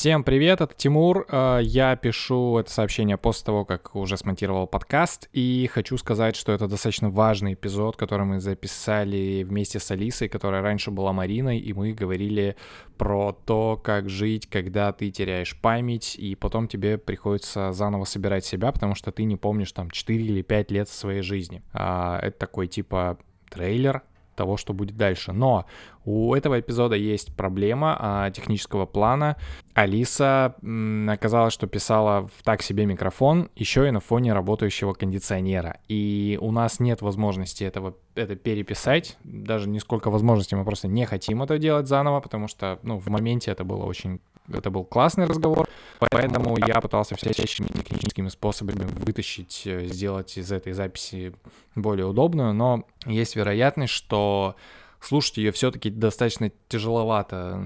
Всем привет, это Тимур. Э, я пишу это сообщение после того, как уже смонтировал подкаст, и хочу сказать, что это достаточно важный эпизод, который мы записали вместе с Алисой, которая раньше была Мариной, и мы говорили про то, как жить, когда ты теряешь память, и потом тебе приходится заново собирать себя, потому что ты не помнишь там 4 или 5 лет своей жизни. А, это такой типа трейлер того, что будет дальше. Но у этого эпизода есть проблема а, технического плана. Алиса м, оказалось, что писала в так себе микрофон еще и на фоне работающего кондиционера. И у нас нет возможности этого это переписать. Даже не сколько возможностей, мы просто не хотим это делать заново, потому что ну, в моменте это было очень это был классный разговор, поэтому я пытался всяческими техническими способами вытащить, э, сделать из этой записи более удобную, но есть вероятность, что слушать ее все-таки достаточно тяжеловато,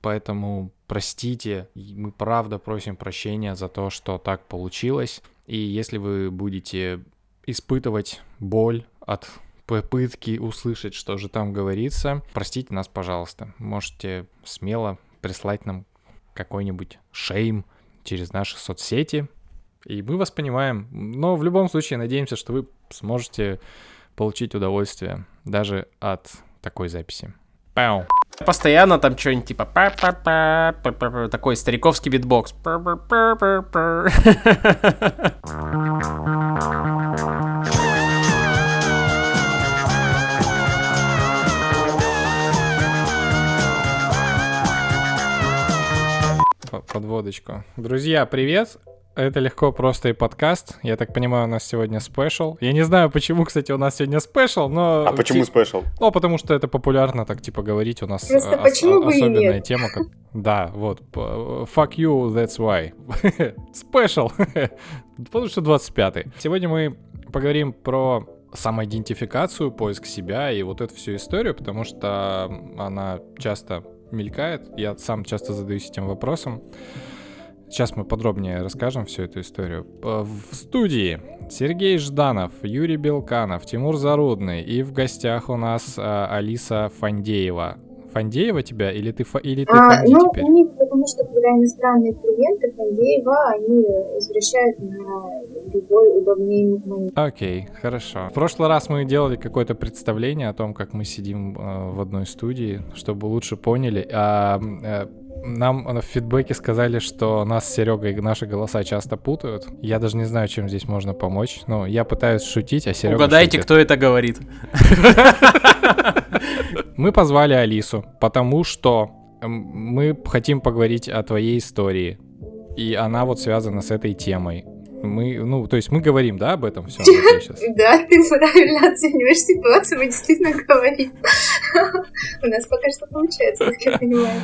поэтому простите, мы правда просим прощения за то, что так получилось, и если вы будете испытывать боль от попытки услышать, что же там говорится, простите нас, пожалуйста. Можете смело прислать нам какой-нибудь шейм через наши соцсети, и мы вас понимаем. Но в любом случае надеемся, что вы сможете получить удовольствие даже от такой записи. Пау. Постоянно там что-нибудь типа такой стариковский битбокс. Подводочку. Друзья, привет! Это легко, просто и подкаст. Я так понимаю, у нас сегодня special. Я не знаю, почему, кстати, у нас сегодня special, но... А почему special? Ну, потому что это популярно так, типа, говорить. У нас Просто ос- почему особенная нет? тема. Как... Да, вот. Fuck you, that's why. Special. потому что 25-й. Сегодня мы поговорим про самоидентификацию, поиск себя и вот эту всю историю, потому что она часто мелькает. Я сам часто задаюсь этим вопросом. Сейчас мы подробнее расскажем всю эту историю. В студии Сергей Жданов, Юрий Белканов, Тимур Зарудный и в гостях у нас а, Алиса Фандеева. Фандеева тебя или ты, или ты а, Фанди ну, теперь? Нет, потому что когда иностранные клиенты Фандеева, они возвращают на любой удобный момент. Окей, хорошо. В прошлый раз мы делали какое-то представление о том, как мы сидим э, в одной студии, чтобы лучше поняли. А э, нам в фидбэке сказали, что нас с Серегой наши голоса часто путают. Я даже не знаю, чем здесь можно помочь. Но я пытаюсь шутить, а Серега Угадайте, шутит. кто это говорит. Мы позвали Алису, потому что мы хотим поговорить о твоей истории. И она вот связана с этой темой. Мы, ну, то есть мы говорим, да, об этом все? Да, ты правильно оцениваешь ситуацию, мы действительно говорим. У нас пока что получается, как я понимаю.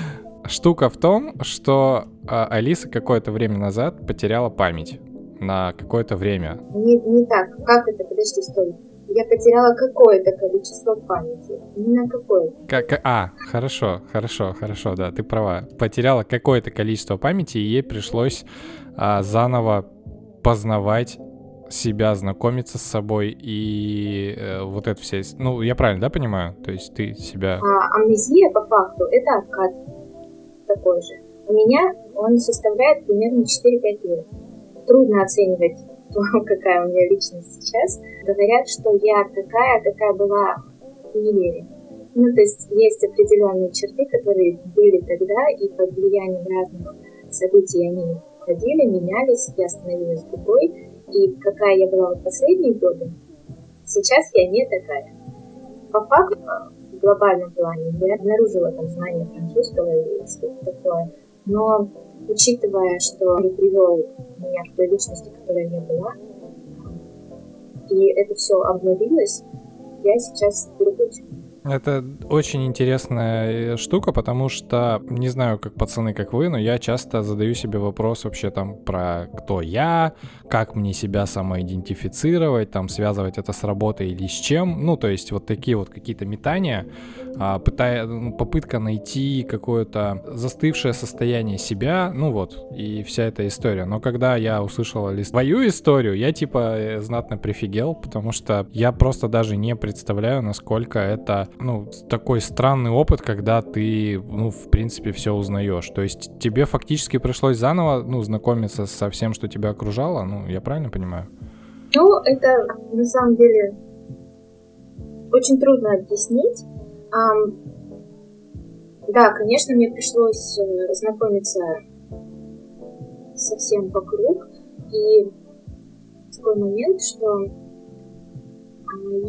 Штука в том, что а, Алиса какое-то время назад потеряла память на какое-то время. Не, не так. Как это? Подожди, стой. Я потеряла какое-то количество памяти. Не на какое Как, а, хорошо, хорошо, хорошо, да, ты права. Потеряла какое-то количество памяти, и ей пришлось а, заново познавать себя, знакомиться с собой и э, вот это все. Ну, я правильно, да, понимаю? То есть ты себя... А, амнезия, по факту, это откат такой же. У меня он составляет примерно 4-5 лет. Трудно оценивать, какая у меня личность сейчас. Говорят, что я такая, какая была в универе. Ну, то есть есть определенные черты, которые были тогда, и под влиянием разных событий они ходили, менялись, я становилась другой. И какая я была в последние годы, сейчас я не такая. По факту, в глобальном плане я обнаружила там знание французского или что-то такое. Но учитывая, что он привел меня к той личности, которая я была, и это все обновилось, я сейчас другой человек. Это очень интересная э, штука, потому что, не знаю, как пацаны, как вы, но я часто задаю себе вопрос вообще там про кто я, как мне себя самоидентифицировать, там связывать это с работой или с чем. Ну, то есть вот такие вот какие-то метания, а, пытая, ну, попытка найти какое-то застывшее состояние себя, ну вот, и вся эта история. Но когда я услышала ли свою историю, я типа э, знатно прифигел, потому что я просто даже не представляю, насколько это ну, такой странный опыт, когда ты, ну, в принципе, все узнаешь. То есть тебе фактически пришлось заново, ну, знакомиться со всем, что тебя окружало, ну, я правильно понимаю? Ну, это на самом деле очень трудно объяснить. Да, конечно, мне пришлось э, знакомиться со всем вокруг. И такой момент, что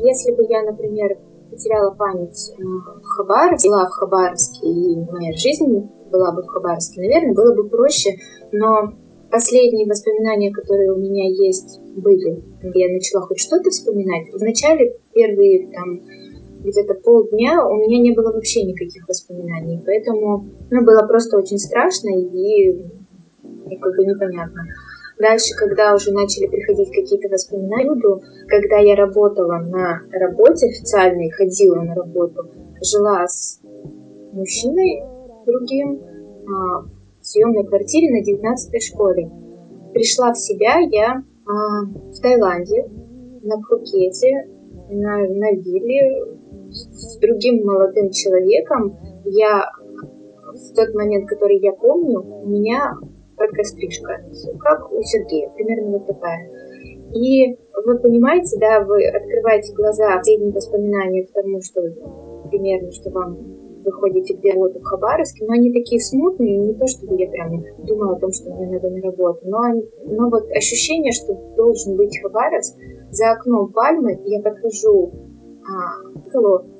если бы я, например, потеряла память э, в Хабаровске, была в Хабаровске, и моя жизнь была бы в Хабаровске, наверное, было бы проще, но последние воспоминания, которые у меня есть, были, я начала хоть что-то вспоминать. Вначале первые там где-то полдня у меня не было вообще никаких воспоминаний, поэтому ну, было просто очень страшно и, и как бы непонятно. Дальше, когда уже начали приходить какие-то воспоминания, когда я работала на работе официальной, ходила на работу, жила с мужчиной другим а, в съемной квартире на 19 школе. Пришла в себя я а, в Таиланде на Пхукете, на, на вилле с другим молодым человеком. Я в тот момент, который я помню, у меня только стрижка, как у Сергея, примерно вот такая. И вы понимаете, да, вы открываете глаза, последние воспоминания к тому, что примерно, что вам выходите где работу в Хабаровске, но они такие смутные, не то чтобы я прям думала о том, что мне надо на работу, но, но вот ощущение, что должен быть Хабаровск, за окном пальмы я подхожу а,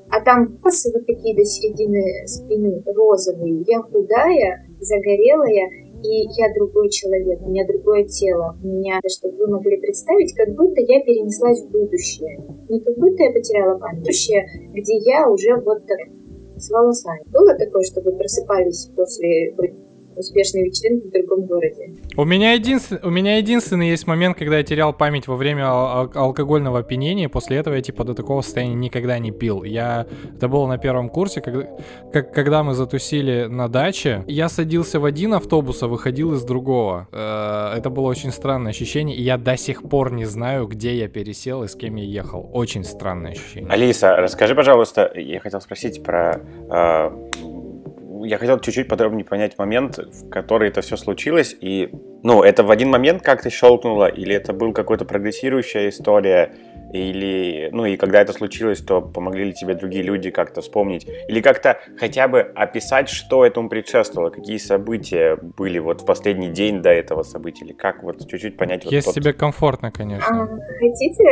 а там косы вот такие до середины спины розовые, я худая, загорелая, и я другой человек, у меня другое тело, у меня, чтобы вы могли представить, как будто я перенеслась в будущее. Не как будто я потеряла память, будущее, где я уже вот так с волосами. Было такое, что вы просыпались после успешной вечеринки в другом городе. У меня, единствен... у меня единственный есть момент, когда я терял память во время ал- алкогольного опьянения. После этого я типа до такого состояния никогда не пил. Я... Это было на первом курсе, когда, как, когда мы затусили на даче. Я садился в один автобус, а выходил из другого. Э, это было очень странное ощущение, и я до сих пор не знаю, где я пересел и с кем я ехал. Очень странное ощущение. Алиса, расскажи, пожалуйста, я хотел спросить про э, я хотел чуть-чуть подробнее понять момент, в который это все случилось. И, ну, это в один момент как-то щелкнуло, или это был какой-то прогрессирующая история, или, ну, и когда это случилось, то помогли ли тебе другие люди как-то вспомнить, или как-то хотя бы описать, что этому предшествовало, какие события были вот в последний день до этого события, или как вот чуть-чуть понять. Если вот тот... тебе комфортно, конечно. А, хотите,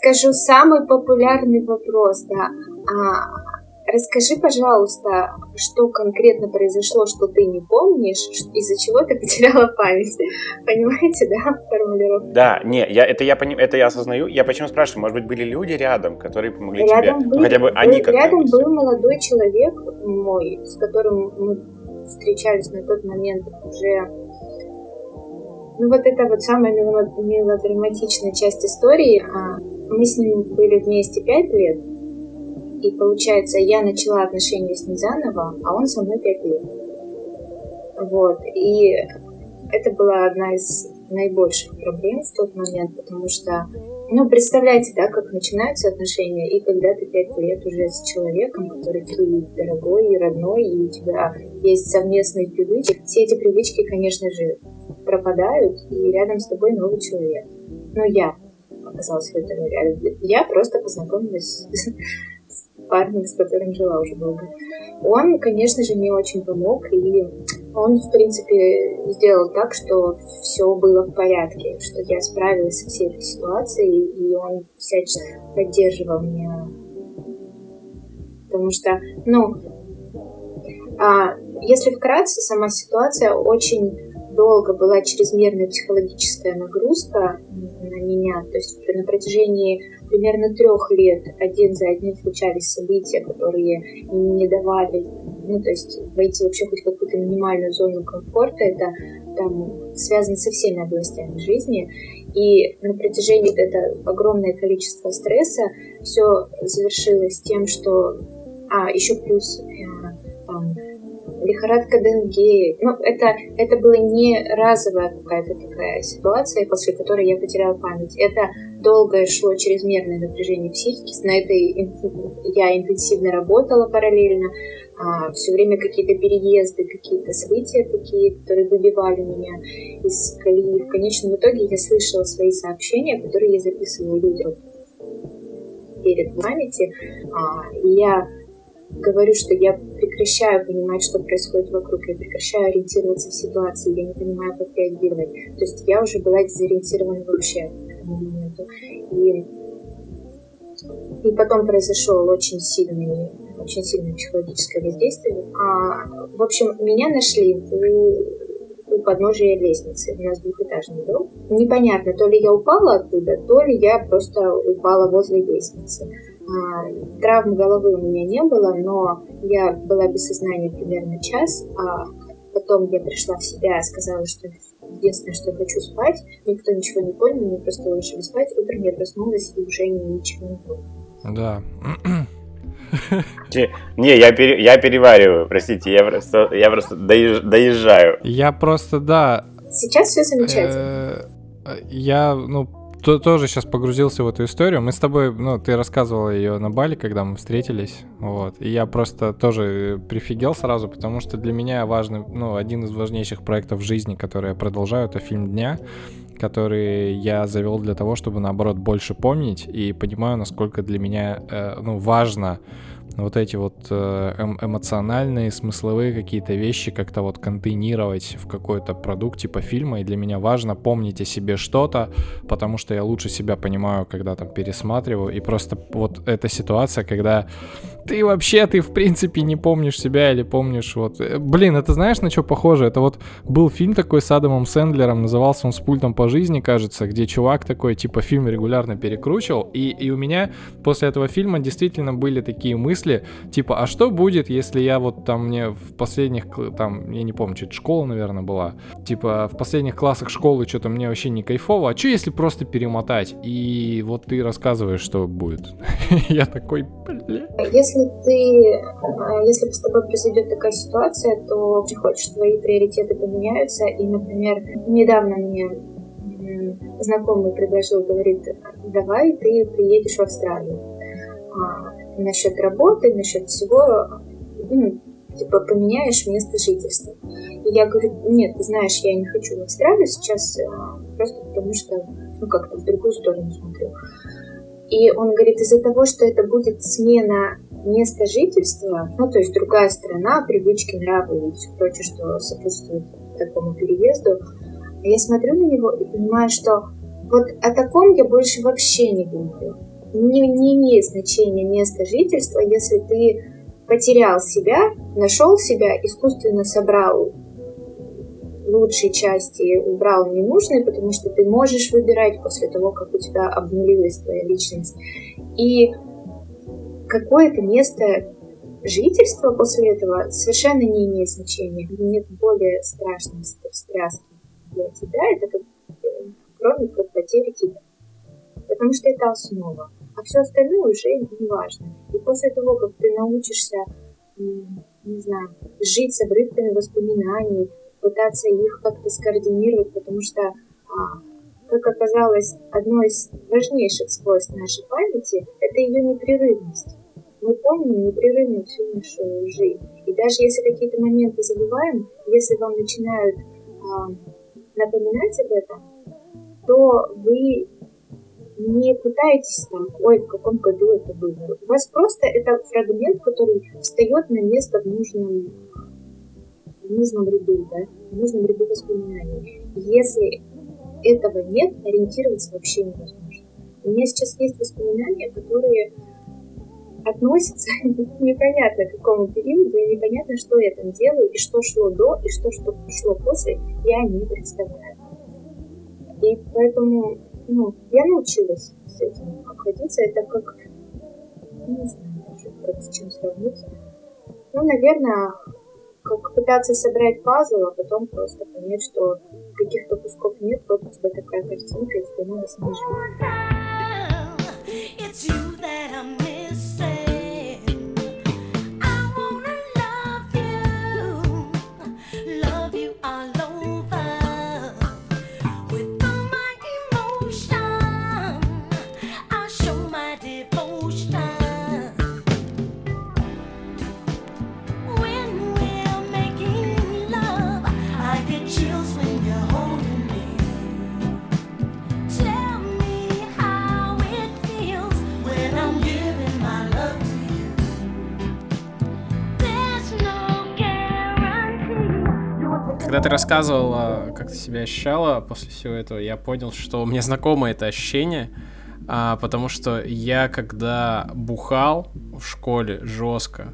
скажу самый популярный вопрос, да. А, Расскажи, пожалуйста, что конкретно произошло, что ты не помнишь, из-за чего ты потеряла память. Понимаете, да, формулировку? Да, не, я, это, я поним, это я осознаю. Я почему спрашиваю, может быть, были люди рядом, которые помогли рядом тебе? Был, хотя бы они как Рядом был молодой человек мой, с которым мы встречались на тот момент уже ну вот это вот самая мелодраматичная часть истории. А, мы с ним были вместе пять лет, и получается, я начала отношения с ним заново, а он со мной пять лет. Вот. И это была одна из наибольших проблем в тот момент, потому что, ну, представляете, да, как начинаются отношения, и когда ты пять лет уже с человеком, который твой дорогой и родной, и у тебя есть совместные привычки, все эти привычки, конечно же, пропадают, и рядом с тобой новый человек. Но я оказалась в этом рядом. Я просто познакомилась парнем, с которым жила уже долго. Он, конечно же, мне очень помог, и он, в принципе, сделал так, что все было в порядке, что я справилась со всей этой ситуацией, и он всячески поддерживал меня. Потому что, ну, а, если вкратце, сама ситуация очень долго была чрезмерная психологическая нагрузка на меня. То есть на протяжении примерно трех лет один за одним случались события, которые не давали, ну, то есть войти вообще хоть в какую-то минимальную зону комфорта. Это там связано со всеми областями жизни. И на протяжении это огромное количество стресса все завершилось тем, что... А, еще плюс э, там, лихорадка Денге. Ну, это, это была не разовая какая-то такая ситуация, после которой я потеряла память. Это долгое шло чрезмерное напряжение психики. На этой я интенсивно работала параллельно. А, все время какие-то переезды, какие-то события такие, которые выбивали меня из колеи. В конечном итоге я слышала свои сообщения, которые я записывала людям перед памяти. А, и я говорю, что я прекращаю понимать, что происходит вокруг, я прекращаю ориентироваться в ситуации, я не понимаю, как реагировать. То есть я уже была дезориентирована вообще к этому моменту. И, и потом произошел очень сильный, очень сильное психологическое воздействие. А, в общем, меня нашли у, у подножия лестницы. У нас двухэтажный дом. Непонятно, то ли я упала оттуда, то ли я просто упала возле лестницы. А, травм головы у меня не было, но я была без сознания примерно час, а потом я пришла в себя, сказала, что единственное, что я хочу спать. Никто ничего не понял, мне просто уложили спать. Утром я проснулась и уже ничего не помню. Да. Не, я, пере, я перевариваю, простите, я просто, я просто доезжаю. Я просто, да. Сейчас все замечательно. Э, я, ну, то, тоже сейчас погрузился в эту историю. Мы с тобой, ну, ты рассказывала ее на Бали, когда мы встретились, вот. И я просто тоже прифигел сразу, потому что для меня важный, ну, один из важнейших проектов жизни, который я продолжаю, это фильм дня, который я завел для того, чтобы наоборот больше помнить и понимаю, насколько для меня, э, ну, важно вот эти вот э, эм, эмоциональные, смысловые какие-то вещи как-то вот контейнировать в какой-то продукт типа фильма, и для меня важно помнить о себе что-то, потому что я лучше себя понимаю, когда там пересматриваю, и просто вот эта ситуация, когда ты вообще, ты в принципе не помнишь себя или помнишь вот... Э, блин, это знаешь, на что похоже? Это вот был фильм такой с Адамом Сэндлером, назывался он «С пультом по жизни», кажется, где чувак такой, типа, фильм регулярно перекручивал, и, и у меня после этого фильма действительно были такие мысли, типа, а что будет, если я вот там мне в последних, там, я не помню, что-то школа, наверное, была, типа, в последних классах школы что-то мне вообще не кайфово, а что если просто перемотать? И вот ты рассказываешь, что будет. Я такой, бля. Если ты, а, если с тобой произойдет такая ситуация, то ты хочешь, твои приоритеты поменяются. И, например, недавно мне знакомый предложил, говорит, давай ты приедешь в Австралию. А, насчет работы, насчет всего, ну, типа, поменяешь место жительства. И я говорю, нет, ты знаешь, я не хочу в Австралию сейчас, а, просто потому что, ну, как-то в другую сторону смотрю. И он говорит, из-за того, что это будет смена места жительства, ну, то есть другая страна, привычки, нравы и все прочее, что сопутствует такому переезду, я смотрю на него и понимаю, что вот о таком я больше вообще не думаю. Не, не имеет значения место жительства, если ты потерял себя, нашел себя, искусственно собрал лучшие части, убрал ненужные, потому что ты можешь выбирать после того, как у тебя обнулилась твоя личность. И какое-то место жительства после этого совершенно не имеет значения. Нет более страшной встряски для тебя, это как, э, кроме как потери тебя. Потому что это основа. А все остальное уже не важно. И после того, как ты научишься, не знаю, жить с обрывками воспоминаний, пытаться их как-то скоординировать, потому что, а, как оказалось, одно из важнейших свойств нашей памяти – это ее непрерывность. Мы помним непрерывно всю нашу жизнь. И даже если какие-то моменты забываем, если вам начинают а, напоминать об этом, то вы не пытаетесь там, ой, в каком году это было. У вас просто это фрагмент, который встает на место в нужном, в нужном ряду, да, в нужном ряду воспоминаний. Если этого нет, ориентироваться вообще невозможно. У меня сейчас есть воспоминания, которые относятся непонятно к какому периоду, и непонятно, что я там делаю, и что шло до, и что, что шло после, я не представляю. И поэтому ну, я научилась с этим обходиться. Это как, не знаю даже, как с чем сравнить. Ну, наверное, как пытаться собрать пазл, а потом просто понять, что каких-то кусков нет, вот у тебя такая картинка, и тебе надо с. Когда ты рассказывала, как ты себя ощущала после всего этого, я понял, что мне знакомо это ощущение, а, потому что я, когда бухал в школе жестко,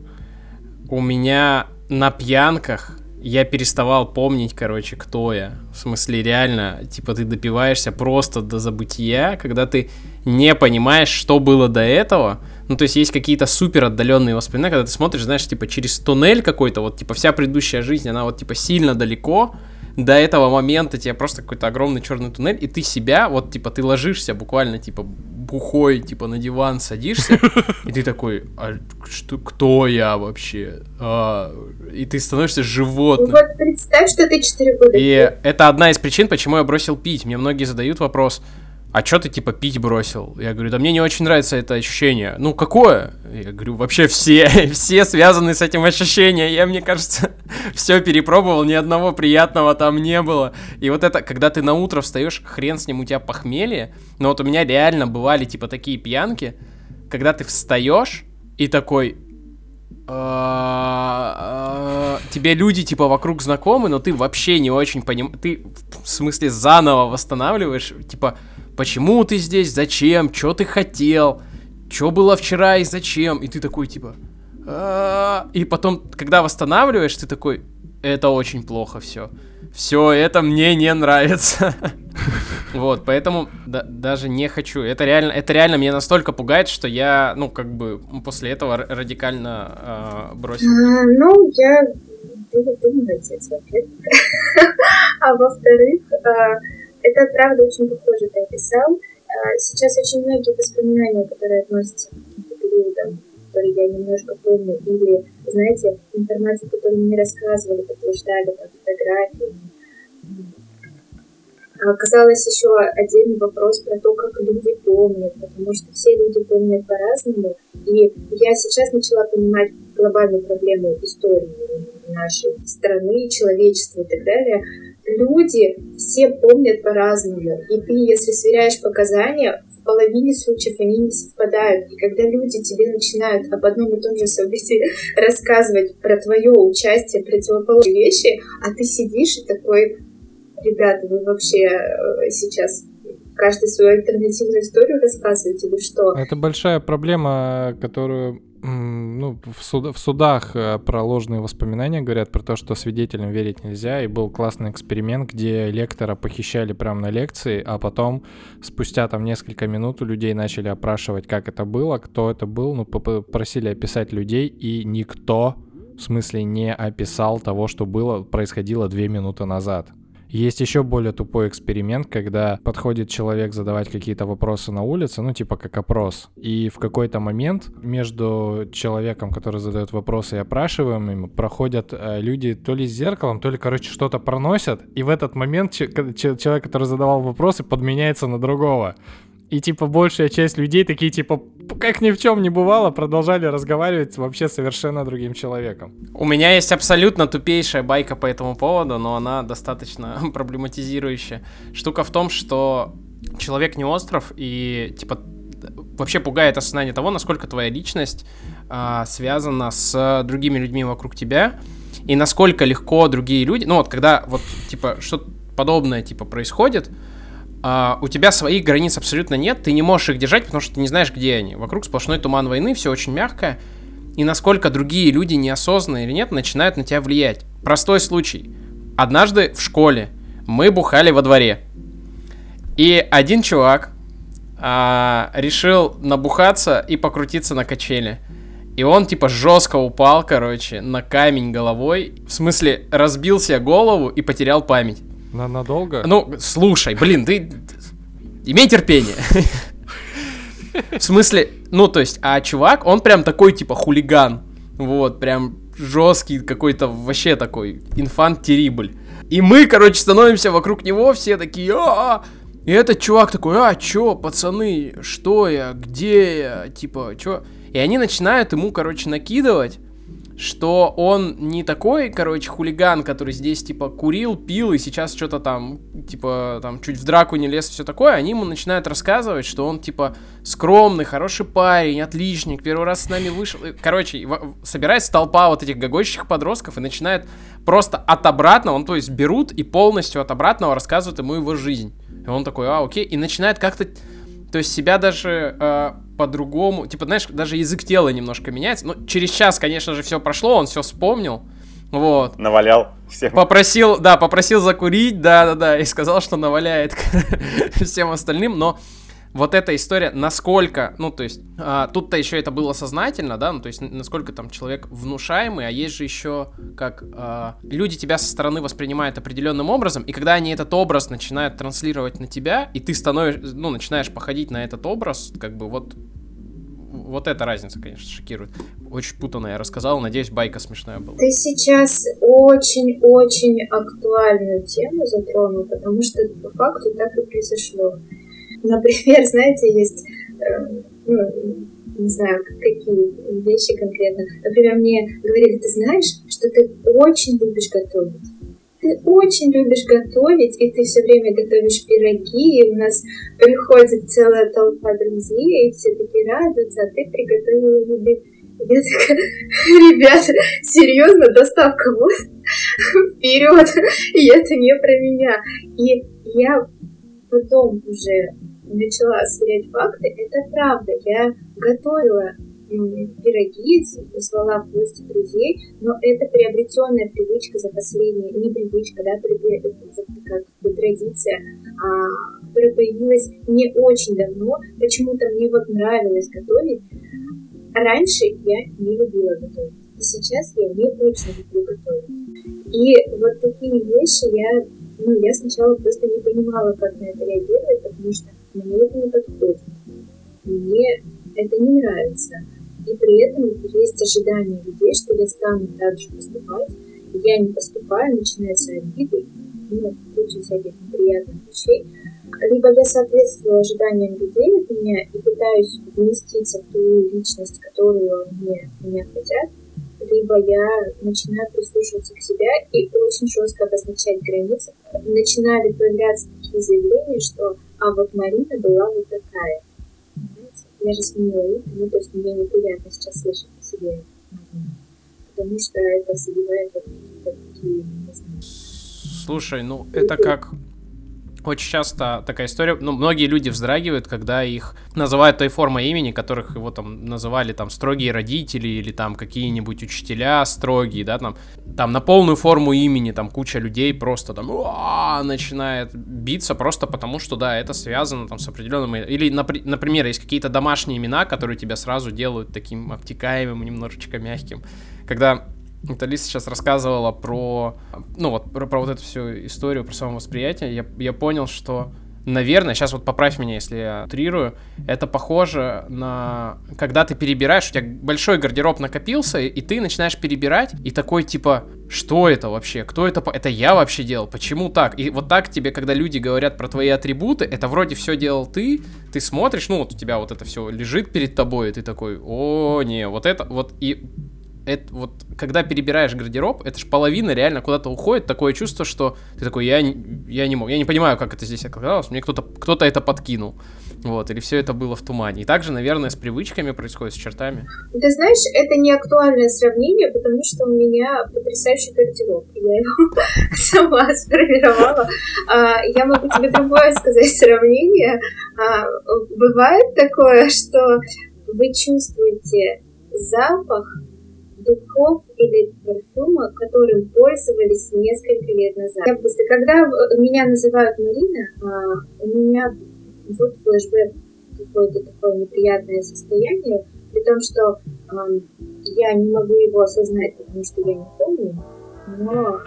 у меня на пьянках я переставал помнить, короче, кто я. В смысле, реально, типа, ты допиваешься просто до забытия, когда ты не понимаешь, что было до этого. Ну, то есть есть какие-то супер отдаленные воспоминания, когда ты смотришь, знаешь, типа, через туннель какой-то, вот, типа, вся предыдущая жизнь, она вот, типа, сильно далеко, до этого момента тебе просто какой-то огромный черный туннель, и ты себя, вот, типа, ты ложишься буквально, типа, бухой, типа, на диван садишься, и ты такой, а что, кто я вообще? А, и ты становишься Ну животным. Вот представь, что ты 4 года И это одна из причин, почему я бросил пить. Мне многие задают вопрос, а чё ты типа пить бросил? Я говорю, да мне не очень нравится это ощущение. Ну, какое? Я говорю, вообще все, все связаны с этим ощущением. Я, мне кажется, все перепробовал, ни одного приятного там не было. И вот это, когда ты на утро встаешь, хрен с ним, у тебя похмелье. Но вот у меня реально бывали типа такие пьянки, когда ты встаешь и такой, а, а, тебе люди типа вокруг знакомы, но ты вообще не очень понимаешь, ты в смысле заново восстанавливаешь, типа, почему ты здесь, зачем, что ты хотел, что было вчера и зачем, и ты такой типа, «А-а-а». и потом, когда восстанавливаешь, ты такой, это очень плохо все, все это мне не нравится. Вот, поэтому да- даже не хочу. Это реально, это реально меня настолько пугает, что я, ну, как бы после этого радикально а, бросил. А, ну, я буду думать, во-первых. А во-вторых, а, это правда очень похоже, ты описал. А, Сейчас очень многие воспоминания, которые относятся к периодам, которые я немножко помню, или, знаете, информация, которую мне рассказывали, подтверждали, там, фотографии. А Оказалось еще один вопрос про то, как люди помнят, потому что все люди помнят по-разному. И я сейчас начала понимать глобальную проблему истории нашей страны, человечества и так далее. Люди все помнят по-разному. И ты, если сверяешь показания, в половине случаев они не совпадают. И когда люди тебе начинают об одном и том же событии рассказывать про твое участие, противоположные вещи, а ты сидишь и такой, ребята, вы вообще э, сейчас каждый свою альтернативную историю рассказываете или что? Это большая проблема, которую ну, в, суд- в судах э, про ложные воспоминания говорят про то, что свидетелям верить нельзя. И был классный эксперимент, где лектора похищали прямо на лекции, а потом спустя там несколько минут у людей начали опрашивать, как это было, кто это был. Ну, поп- просили описать людей, и никто, в смысле, не описал того, что было, происходило две минуты назад. Есть еще более тупой эксперимент, когда подходит человек задавать какие-то вопросы на улице, ну типа как опрос. И в какой-то момент между человеком, который задает вопросы и опрашиваемым, проходят э, люди то ли с зеркалом, то ли, короче, что-то проносят. И в этот момент человек, который задавал вопросы, подменяется на другого. И типа большая часть людей такие типа как ни в чем не бывало, продолжали разговаривать вообще совершенно другим человеком. У меня есть абсолютно тупейшая байка по этому поводу, но она достаточно проблематизирующая. Штука в том, что человек не остров, и типа вообще пугает осознание того, насколько твоя личность а, связана с другими людьми вокруг тебя, и насколько легко другие люди, ну вот когда вот типа что-то подобное типа происходит, а, у тебя своих границ абсолютно нет, ты не можешь их держать, потому что ты не знаешь, где они. Вокруг сплошной туман войны, все очень мягко, и насколько другие люди, неосознанно или нет, начинают на тебя влиять. Простой случай. Однажды в школе мы бухали во дворе, и один чувак а, решил набухаться и покрутиться на качели. И он типа жестко упал, короче, на камень головой. В смысле, разбил себе голову и потерял память. На надолго? Ну, слушай, блин, ты имей терпение. В смысле, ну, то есть, а чувак, он прям такой, типа, хулиган. Вот, прям жесткий какой-то, вообще такой, инфант-терибль. И мы, короче, становимся вокруг него, все такие, а И этот чувак такой, а, чё, пацаны, что я, где я, типа, чё? И они начинают ему, короче, накидывать, что он не такой, короче, хулиган, который здесь, типа, курил, пил и сейчас что-то там, типа, там, чуть в драку не лез, все такое, они ему начинают рассказывать, что он, типа, скромный, хороший парень, отличник, первый раз с нами вышел. Короче, собирается толпа вот этих гогочущих подростков и начинает просто от обратного, он, то есть, берут и полностью от обратного рассказывают ему его жизнь. И он такой, а, окей, и начинает как-то то есть себя даже э, по-другому, типа, знаешь, даже язык тела немножко меняется. Ну, через час, конечно же, все прошло, он все вспомнил. Вот. Навалял всем. Попросил, да, попросил закурить, да-да-да, и сказал, что наваляет всем остальным, но вот эта история, насколько, ну, то есть, а, тут-то еще это было сознательно, да, ну, то есть, насколько там человек внушаемый, а есть же еще, как а, люди тебя со стороны воспринимают определенным образом, и когда они этот образ начинают транслировать на тебя, и ты становишься, ну, начинаешь походить на этот образ, как бы вот вот эта разница, конечно, шокирует. Очень путанно я рассказал, надеюсь, байка смешная была. Ты сейчас очень-очень актуальную тему затронул, потому что по факту так и произошло. Например, знаете, есть, э, ну, не знаю, какие вещи конкретно. Например, мне говорили, ты знаешь, что ты очень любишь готовить. Ты очень любишь готовить, и ты все время готовишь пироги, и у нас приходит целая толпа друзей, и все такие радуются, а ты приготовила еды. Я такая, ребята, серьезно, доставка вот вперед, и это не про меня. И я потом уже начала сверять факты, это правда. Я готовила пироги, звала в гости друзей, но это приобретенная привычка за последние, не привычка, да, при- как бы традиция, а, которая появилась не очень давно. Почему-то мне вот нравилось готовить. Раньше я не любила готовить, и сейчас я не очень люблю готовить. И вот такие вещи я, ну, я сначала просто не понимала, как на это реагировать, потому что мне это не подходит. Мне это не нравится. И при этом есть ожидание людей, что я стану так же поступать. Я не поступаю, начинаются обиды, ну, куча всяких неприятных вещей. Либо я соответствую ожиданиям людей от меня и пытаюсь вместиться в ту личность, которую мне, меня хотят, либо я начинаю прислушиваться к себе и очень жестко обозначать границы. Начинали появляться такие заявления, что «а вот Марина была вот такая». Понимаете? Я же сменила имя, ну, то есть мне неприятно сейчас слышать о себе потому что это вот какие-то такие, не знаю, Слушай, ну это как очень часто такая история, ну, многие люди вздрагивают, когда их называют той формой имени, которых его там называли там строгие родители или там какие-нибудь учителя строгие, да, там, там на полную форму имени там куча людей просто там начинает биться просто потому, что, да, это связано там с определенным... Или, напри- например, есть какие-то домашние имена, которые тебя сразу делают таким обтекаемым, немножечко мягким. Когда вот Алиса сейчас рассказывала про, ну вот, про, про вот эту всю историю, про самовосприятие, я, я понял, что, наверное, сейчас вот поправь меня, если я утрирую, это похоже на, когда ты перебираешь, у тебя большой гардероб накопился, и, ты начинаешь перебирать, и такой, типа, что это вообще, кто это, это я вообще делал, почему так? И вот так тебе, когда люди говорят про твои атрибуты, это вроде все делал ты, ты смотришь, ну вот у тебя вот это все лежит перед тобой, и ты такой, о, не, вот это, вот, и это вот, когда перебираешь гардероб, это ж половина реально куда-то уходит, такое чувство, что ты такой, я, я не мог, я не понимаю, как это здесь оказалось, мне кто-то кто это подкинул, вот, или все это было в тумане. И также, наверное, с привычками происходит, с чертами. Ты знаешь, это не актуальное сравнение, потому что у меня потрясающий гардероб. Я его сама сформировала. А, Я могу тебе другое сказать сравнение. А, Бывает такое, что вы чувствуете запах духов или парфюма, которым пользовались несколько лет назад. Я просто, когда в- меня называют Марина, а, у меня вот флешбэк какое-то такое неприятное состояние, при том, что я не могу его осознать, потому что я не помню, но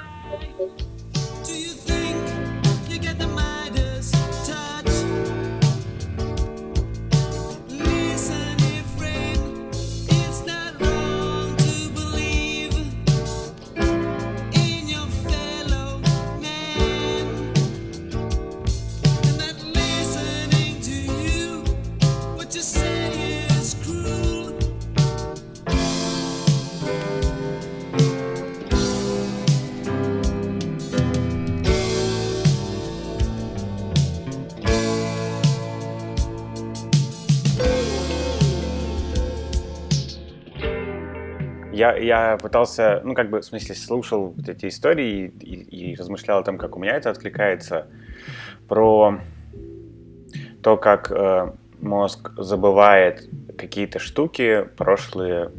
я, я пытался, ну, как бы, в смысле, слушал вот эти истории и, и размышлял о том, как у меня это откликается, про то, как э, мозг забывает какие-то штуки прошлые.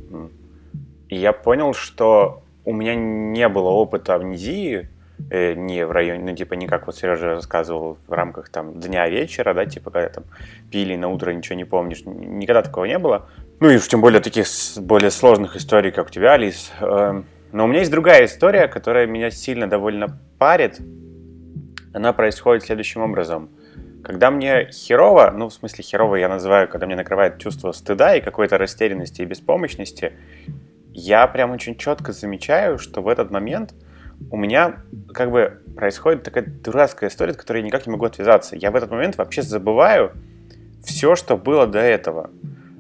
И я понял, что у меня не было опыта амнезии, э, не в районе, ну, типа, не как вот Сережа рассказывал в рамках там дня вечера, да, типа, когда там пили на утро, ничего не помнишь. Никогда такого не было. Ну и уж тем более таких более сложных историй, как у тебя, Алис. Эм, Но у меня есть другая история, которая меня сильно довольно парит. Она происходит следующим образом. Когда мне херово, ну, в смысле херово я называю, когда мне накрывает чувство стыда и какой-то растерянности и беспомощности, я прям очень четко замечаю, что в этот момент у меня как бы происходит такая дурацкая история, от которой я никак не могу отвязаться. Я в этот момент вообще забываю все, что было до этого.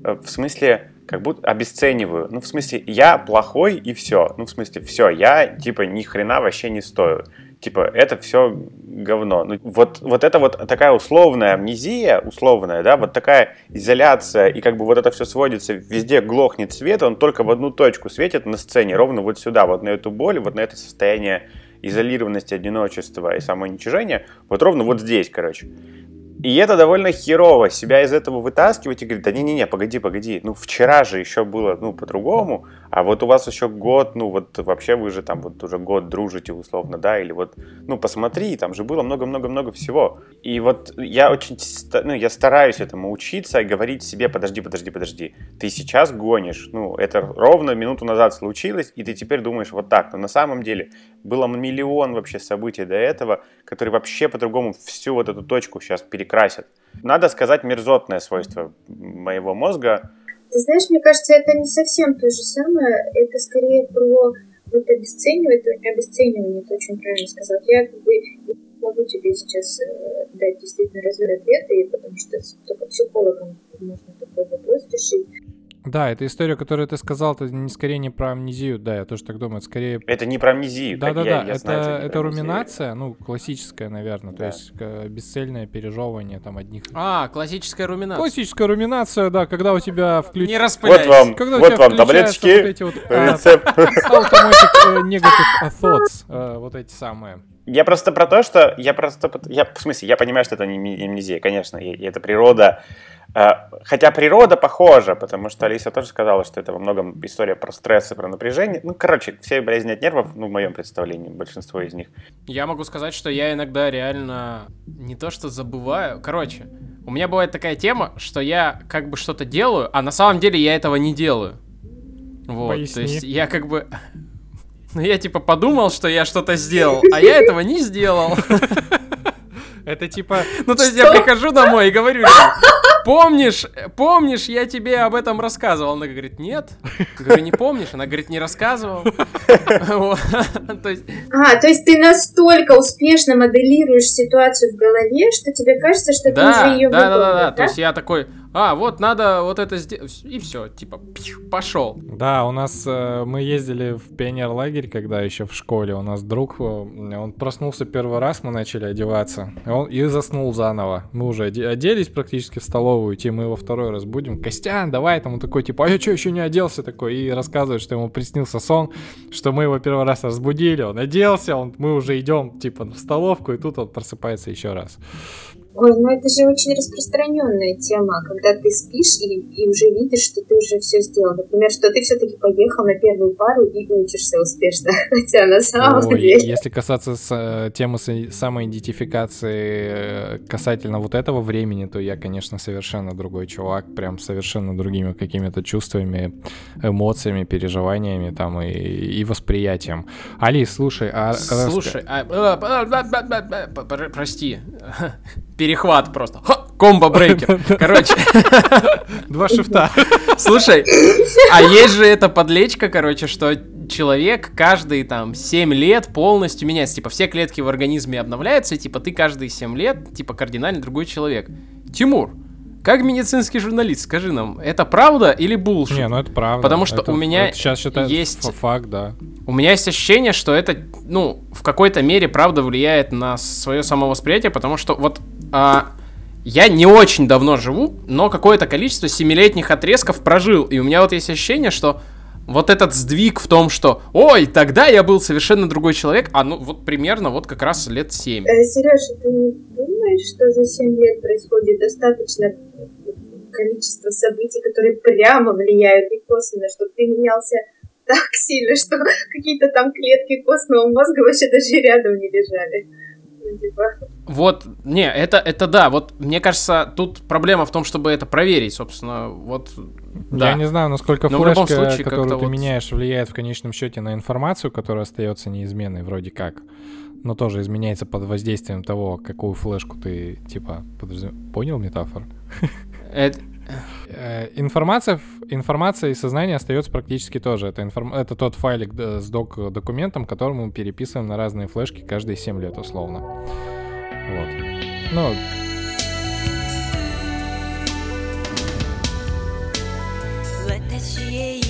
Э, В смысле, как будто обесцениваю. Ну, в смысле, я плохой и все. Ну, в смысле, все, я типа ни хрена вообще не стою. Типа, это все говно. Ну, вот, вот это вот такая условная амнезия, условная, да, вот такая изоляция, и как бы вот это все сводится, везде глохнет свет, он только в одну точку светит на сцене, ровно вот сюда, вот на эту боль, вот на это состояние изолированности, одиночества и самоуничижения, вот ровно вот здесь, короче. И это довольно херово, себя из этого вытаскивать и говорить, да не-не-не, погоди, погоди, ну вчера же еще было, ну, по-другому, а вот у вас еще год, ну, вот вообще вы же там вот уже год дружите условно, да, или вот, ну, посмотри, там же было много-много-много всего. И вот я очень, ну, я стараюсь этому учиться и говорить себе, подожди, подожди, подожди, ты сейчас гонишь, ну, это ровно минуту назад случилось, и ты теперь думаешь вот так, но на самом деле было миллион вообще событий до этого, которые вообще по-другому всю вот эту точку сейчас перекрасят. Надо сказать мерзотное свойство моего мозга. Ты знаешь, мне кажется, это не совсем то же самое. Это скорее про вот обесценивание, обесценивание, ты очень правильно сказал. Я как бы могу тебе сейчас э, дать действительно развернутый ответ, и потому что только психологом можно такой вопрос решить. Да, эта история, которую ты сказал, это не скорее не про амнезию, да, я тоже так думаю, это скорее... Это не про амнезию. Да-да-да, это, знаю, не это амнезию. руминация, ну, классическая, наверное, то Да. есть э, бесцельное пережевывание там одних... А, классическая руминация. Классическая руминация, да, когда у тебя Не включ... Вот распыляйся. вам, Когда у вот тебя вам таблеточки, вот эти вот, а, рецепт. Automatic э, negative thoughts, э, вот эти самые. Я просто про то, что я просто, я, в смысле, я понимаю, что это не амнезия, конечно, и, и это природа. Э, Хотя природа похожа, потому что Алиса тоже сказала, что это во многом история про стресс и про напряжение. Ну, короче, все болезни от нервов, ну, в моем представлении, большинство из них. Я могу сказать, что я иногда реально не то что забываю. Короче, у меня бывает такая тема, что я как бы что-то делаю, а на самом деле я этого не делаю. Вот, Поясни. то есть я как бы... Ну, я типа подумал, что я что-то сделал, а я этого не сделал. Это типа... Ну, то есть я прихожу домой и говорю, помнишь, помнишь, я тебе об этом рассказывал? Она говорит, нет. Я говорю, не помнишь? Она говорит, не рассказывал. А, то есть ты настолько успешно моделируешь ситуацию в голове, что тебе кажется, что ты уже ее да, да, да, да. То есть я такой, а, вот надо вот это сделать. И все, типа, пошел. Да, у нас э, мы ездили в пионерлагерь, когда еще в школе. У нас друг, э, он проснулся первый раз, мы начали одеваться, и, он, и заснул заново. Мы уже оде- оделись практически в столовую идти, мы его второй раз будем. Костян, давай, там он такой, типа, а я что, еще не оделся такой? И рассказывает, что ему приснился сон, что мы его первый раз разбудили, он оделся, он, мы уже идем, типа, в столовку, и тут он просыпается еще раз. Ой, ну это же очень распространенная тема, когда ты спишь и, и уже видишь, что ты уже все сделал. Например, что ты все-таки поехал на первую пару и учишься успешно, хотя на самом Ой, деле... Если касаться с, э, темы с- самоидентификации э, касательно вот этого времени, то я, конечно, совершенно другой чувак, прям совершенно другими какими-то чувствами, эмоциями, переживаниями там и, и восприятием. Алис, слушай, а... Слушай, а, а, а, а, а, а, а, пр- прости. Перехват просто. Ха, Комбо-брейкер. Короче, Два шифта. слушай, а есть же эта подлечка, короче, что человек каждые там 7 лет полностью меняется. Типа все клетки в организме обновляются, и типа ты каждые 7 лет, типа кардинально другой человек. Тимур, как медицинский журналист, скажи нам, это правда или булшит? Не, ну это правда. Потому что Это- у меня сейчас считается есть- факт, да. У меня есть ощущение, что это, ну, в какой-то мере, правда, влияет на свое самовосприятие, потому что вот а, я не очень давно живу, но какое-то количество семилетних отрезков прожил, и у меня вот есть ощущение, что вот этот сдвиг в том, что «Ой, тогда я был совершенно другой человек», а ну вот примерно вот как раз лет 7. Э, Сережа, ты не думаешь, что за 7 лет происходит достаточно количество событий, которые прямо влияют и косвенно, чтобы ты менялся так сильно, что какие-то там клетки костного мозга вообще даже рядом не лежали. Ну, типа, Вот, не, это, это да, вот мне кажется, тут проблема в том, чтобы это проверить, собственно, вот, да. Я не знаю, насколько Но в любом флешка, случае которую ты вот- меняешь, влияет в конечном счете на информацию, которая остается неизменной вроде как. Но тоже изменяется под воздействием того, какую флешку ты, типа, подожди, понял метафору? Э, Информация, информация и сознание остается практически тоже. Это, информ- это тот файлик с док документом, который мы переписываем на разные флешки каждые 7 лет условно. Вот. Ну, 私映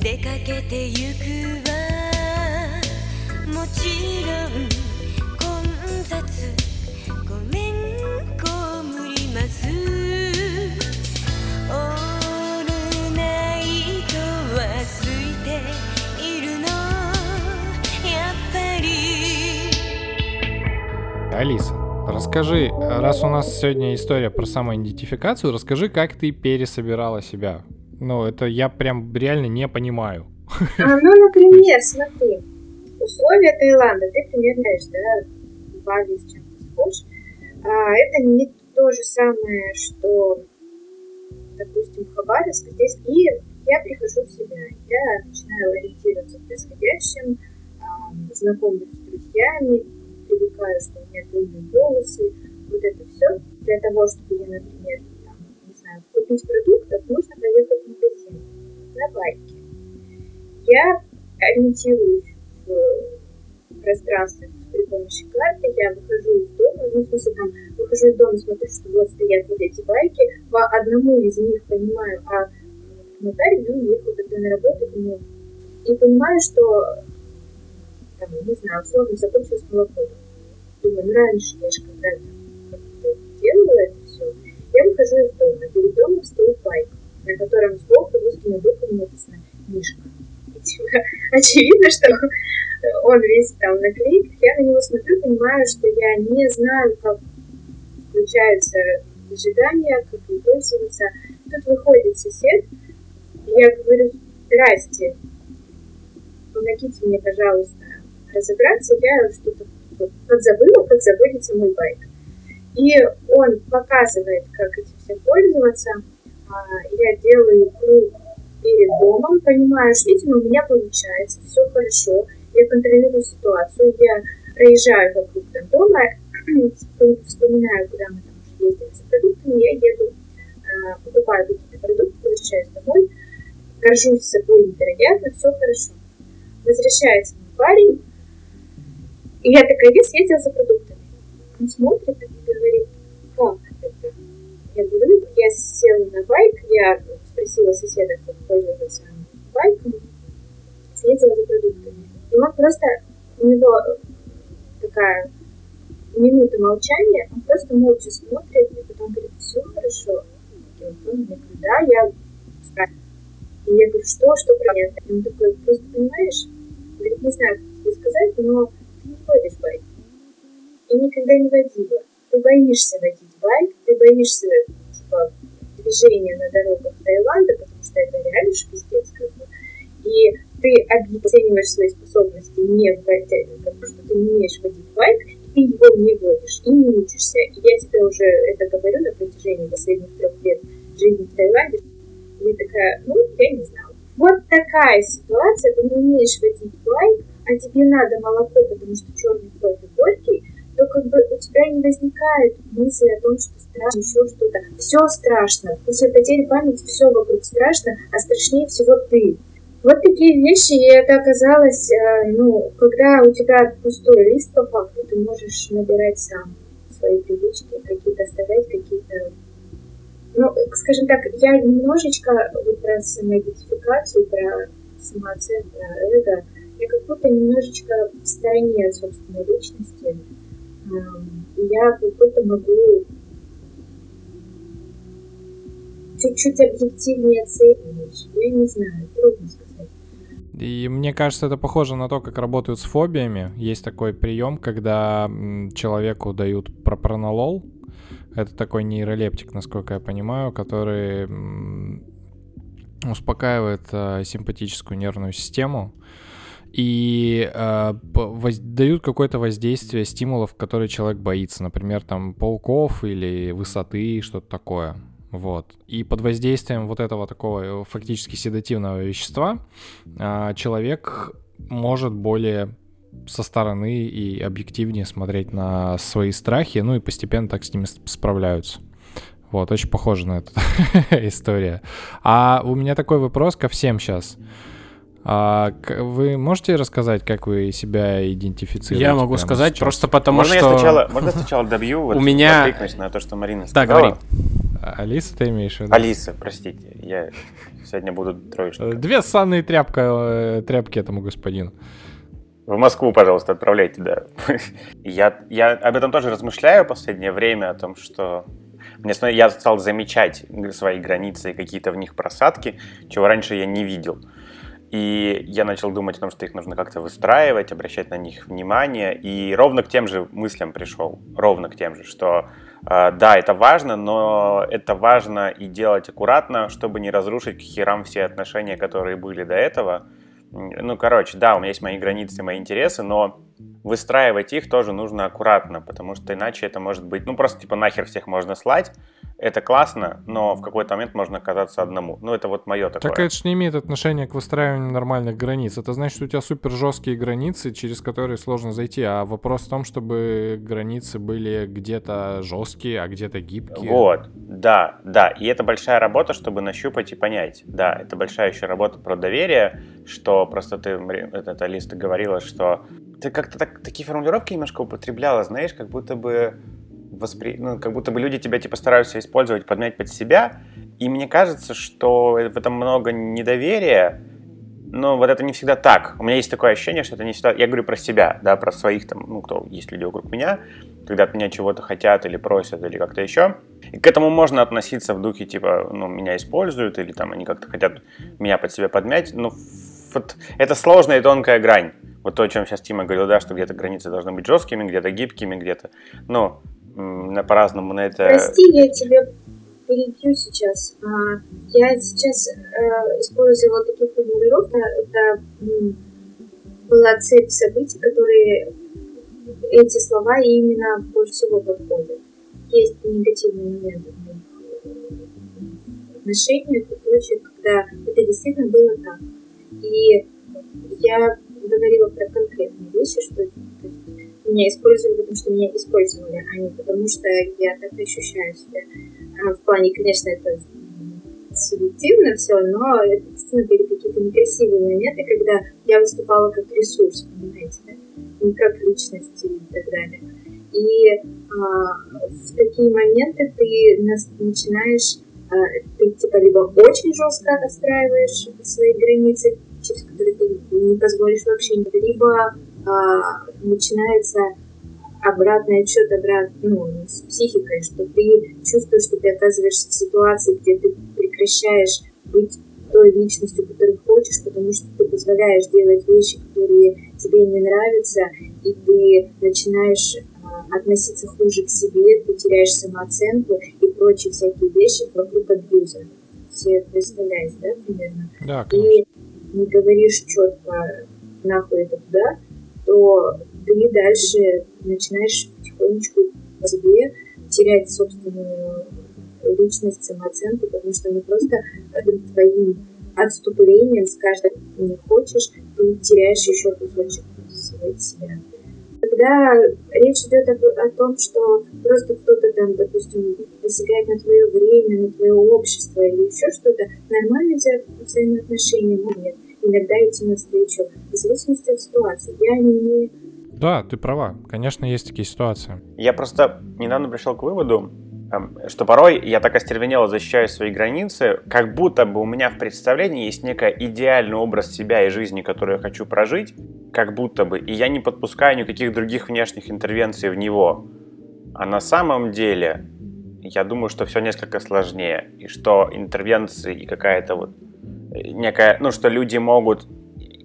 出かけてゆくわもちろん混雑ごめんこむりますオールナイトは空いているのやっぱり Алиса, расскажи, раз у нас сегодня история про самоидентификацию, расскажи, как ты пересобирала себя. Ну, это я прям реально не понимаю. А, ну, например, смотри, условия Таиланда, ты примерно да, Бали с чем ты схож. А, это не то же самое, что, допустим, в Хабаровск. Здесь и я прихожу в себя, я начинаю ориентироваться в происходящем, а, знакомлюсь с друзьями, привыкаю, что у меня длинные волосы, вот это все. Для того, чтобы я, например, купить продуктов, нужно поехать в магазин на байке. Я ориентируюсь в пространстве при помощи карты, я выхожу из дома, ну, в смысле, там, выхожу из дома, смотрю, что вот стоят вот эти байки, по одному из них понимаю, а нотарий, ну, уехал тогда на работу, ну, и понимаю, что, там, не знаю, условно закончилось молоко. Думаю, ну, раньше я же когда-то делала это выхожу из дома, перед домом стоит байк, на котором сбоку русскими буквами написано «Мишка». Типа, очевидно, что он весь там в наклейках. Я на него смотрю, понимаю, что я не знаю, как включаются ожидания, как им пользоваться. Тут выходит сосед, и я говорю, здрасте, помогите мне, пожалуйста, разобраться, я что-то подзабыла, как заводится мой байк. И он показывает, как этим всем пользоваться. А, Я делаю круг перед домом, понимаю, что, видимо, у меня получается, все хорошо, я контролирую ситуацию, я проезжаю вокруг там дома, вспом- вспоминаю, куда мы там уже ездили за продуктами, я еду, а, покупаю какие-то продукты, возвращаюсь домой, горжусь собой невероятно, все хорошо. Возвращается мой парень, и я такая, я съездила за продуктами. Он смотрит и говорит, как это? Я говорю, я села на байк, я спросила соседа, как пользоваться байком, съездила за продуктами. И он просто, у него такая минута молчания, он просто молча смотрит, и потом говорит, все хорошо. И он говорит, да, я. И я говорю, что, что правильно? И он такой, просто понимаешь, говорит, не знаю, как тебе сказать, но ты не водишь байк. И никогда не водила. Ты боишься водить байк, ты боишься, типа, движения на дорогах Таиланда, потому что это реально ж пиздец, как бы. И ты оцениваешь свои способности не в как бы, что ты не умеешь водить байк, и ты его не водишь, и не учишься. И я тебе уже это говорю на протяжении последних трех лет жизни в Таиланде. И я такая, ну, я не знала. Вот такая ситуация, ты не умеешь водить байк, а тебе надо молоко, потому что черный кофе горький, то как бы у тебя не возникает мысли о том, что страшно, еще что-то. Все страшно. После потери памяти все вокруг страшно, а страшнее всего ты. Вот такие вещи, и это оказалось, э, ну, когда у тебя пустой лист по факту, ты можешь набирать сам свои привычки, какие-то оставлять, какие-то... Ну, скажем так, я немножечко вот про самоидентификацию, про самооценку, про эго, я как будто немножечко в стороне от собственной личности. Эм, я как будто могу чуть-чуть объективнее оценивать. Я не знаю, трудно сказать. И мне кажется, это похоже на то, как работают с фобиями. Есть такой прием, когда человеку дают пропронолол. Это такой нейролептик, насколько я понимаю, который успокаивает э, симпатическую нервную систему и э, воз- дают какое-то воздействие стимулов, которые человек боится, например, там пауков или высоты, что-то такое. Вот. И под воздействием вот этого такого э, фактически седативного вещества а, человек может более со стороны и объективнее смотреть на свои страхи, ну и постепенно так с ними справляются. Вот, очень похоже на эту история. А у меня такой вопрос ко всем сейчас. А, вы можете рассказать, как вы себя идентифицируете? Я могу сказать сейчас? просто потому, можно что... я сначала, можно я сначала добью, вот, У меня- откликнусь на то, что Марина Да, сказала? говори. А, Алиса, ты имеешь в виду? Алиса, простите, я сегодня буду Э, троечником. Две санные тряпка, э, тряпки этому господину. В Москву, пожалуйста, отправляйте, да. я, я об этом тоже размышляю в последнее время, о том, что мне я стал замечать свои границы и какие-то в них просадки, чего раньше я не видел. И я начал думать о том, что их нужно как-то выстраивать, обращать на них внимание. И ровно к тем же мыслям пришел. Ровно к тем же, что э, да, это важно, но это важно и делать аккуратно, чтобы не разрушить к херам все отношения, которые были до этого. Ну, короче, да, у меня есть мои границы, мои интересы, но выстраивать их тоже нужно аккуратно, потому что иначе это может быть, ну, просто типа нахер всех можно слать, это классно, но в какой-то момент можно оказаться одному. Ну, это вот мое такое. Так это же не имеет отношения к выстраиванию нормальных границ. Это значит, что у тебя супер жесткие границы, через которые сложно зайти. А вопрос в том, чтобы границы были где-то жесткие, а где-то гибкие. Вот, да, да. И это большая работа, чтобы нащупать и понять. Да, это большая еще работа про доверие, что просто ты, это, это Алис, ты говорила, что ты как-то так, такие формулировки немножко употребляла, знаешь, как будто бы воспри... ну, как будто бы люди тебя типа стараются использовать, подмять под себя. И мне кажется, что в этом много недоверия, но вот это не всегда так. У меня есть такое ощущение, что это не всегда... Я говорю про себя, да, про своих там, ну, кто есть люди вокруг меня, когда от меня чего-то хотят или просят, или как-то еще. И к этому можно относиться в духе, типа, ну, меня используют, или там они как-то хотят меня под себя подмять. Ну, вот это сложная и тонкая грань. Вот то, о чем сейчас Тима говорил, да, что где-то границы должны быть жесткими, где-то гибкими, где-то, ну, по-разному на это... Прости, я тебя перебью сейчас. А, Я сейчас э, использовала такие формулировки. Это была цепь событий, которые эти слова именно больше всего подходят. Есть негативные моменты отношениях, и прочее, когда это действительно было так. И я говорила про конкретные вещи, что меня использовали, потому что меня использовали, а не потому что я так ощущаю себя. А, В плане, конечно, это субъективно все, но это действительно были какие-то некрасивые моменты, когда я выступала как ресурс, понимаете, да? не как личность и так далее. И а, в такие моменты ты нас- начинаешь, а, ты типа либо очень жестко отстраиваешь свои границы, через которые ты не позволишь вообще, либо а, начинается обратный отчет обрат, ну, с психикой, что ты чувствуешь, что ты оказываешься в ситуации, где ты прекращаешь быть той личностью, которую хочешь, потому что ты позволяешь делать вещи, которые тебе не нравятся, и ты начинаешь а, относиться хуже к себе, ты теряешь самооценку и прочие всякие вещи вокруг абьюза. Все представляете, да, примерно? Да, конечно. и не говоришь четко нахуй это туда, то ты дальше начинаешь потихонечку по себе терять собственную личность, самооценку, потому что ну просто твоим отступлением с каждым не хочешь, ты теряешь еще кусочек себя. Когда речь идет о, о том, что просто кто-то там, допустим, посягает на твое время, на твое общество или еще что-то, нормально взять взаимоотношения, но нет. Иногда идти навстречу, в зависимости от ситуации. Я не Да, ты права. Конечно, есть такие ситуации. Я просто недавно пришел к выводу, эм, что порой я так остервенело защищаю свои границы, как будто бы у меня в представлении есть некий идеальный образ себя и жизни, которую я хочу прожить, как будто бы, и я не подпускаю никаких других внешних интервенций в него. А на самом деле, я думаю, что все несколько сложнее, и что интервенции и какая-то вот э, некая, ну, что люди могут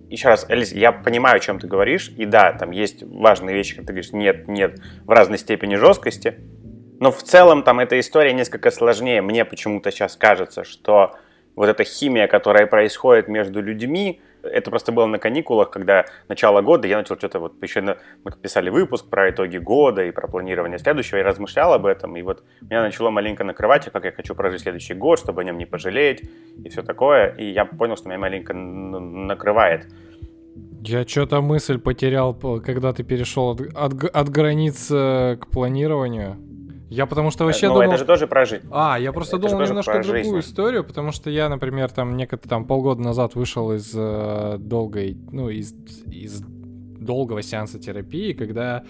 еще раз, Элис, я понимаю, о чем ты говоришь, и да, там есть важные вещи, как ты говоришь, нет, нет, в разной степени жесткости, но в целом там эта история несколько сложнее. Мне почему-то сейчас кажется, что вот эта химия, которая происходит между людьми, это просто было на каникулах, когда начало года, я начал что-то вот еще на, мы писали выпуск про итоги года и про планирование следующего, я размышлял об этом, и вот меня начало маленько накрывать, как я хочу прожить следующий год, чтобы о нем не пожалеть и все такое, и я понял, что меня маленько накрывает. Я что-то мысль потерял, по- когда ты перешел от, от от границ э, к планированию. Я потому что вообще ну, думал... это же тоже про жизнь. А, я просто Это думал немножко другую жизнь. историю, потому что я, например, там некоторые там полгода назад вышел из э, долгой, ну, из, из долгого сеанса терапии, когда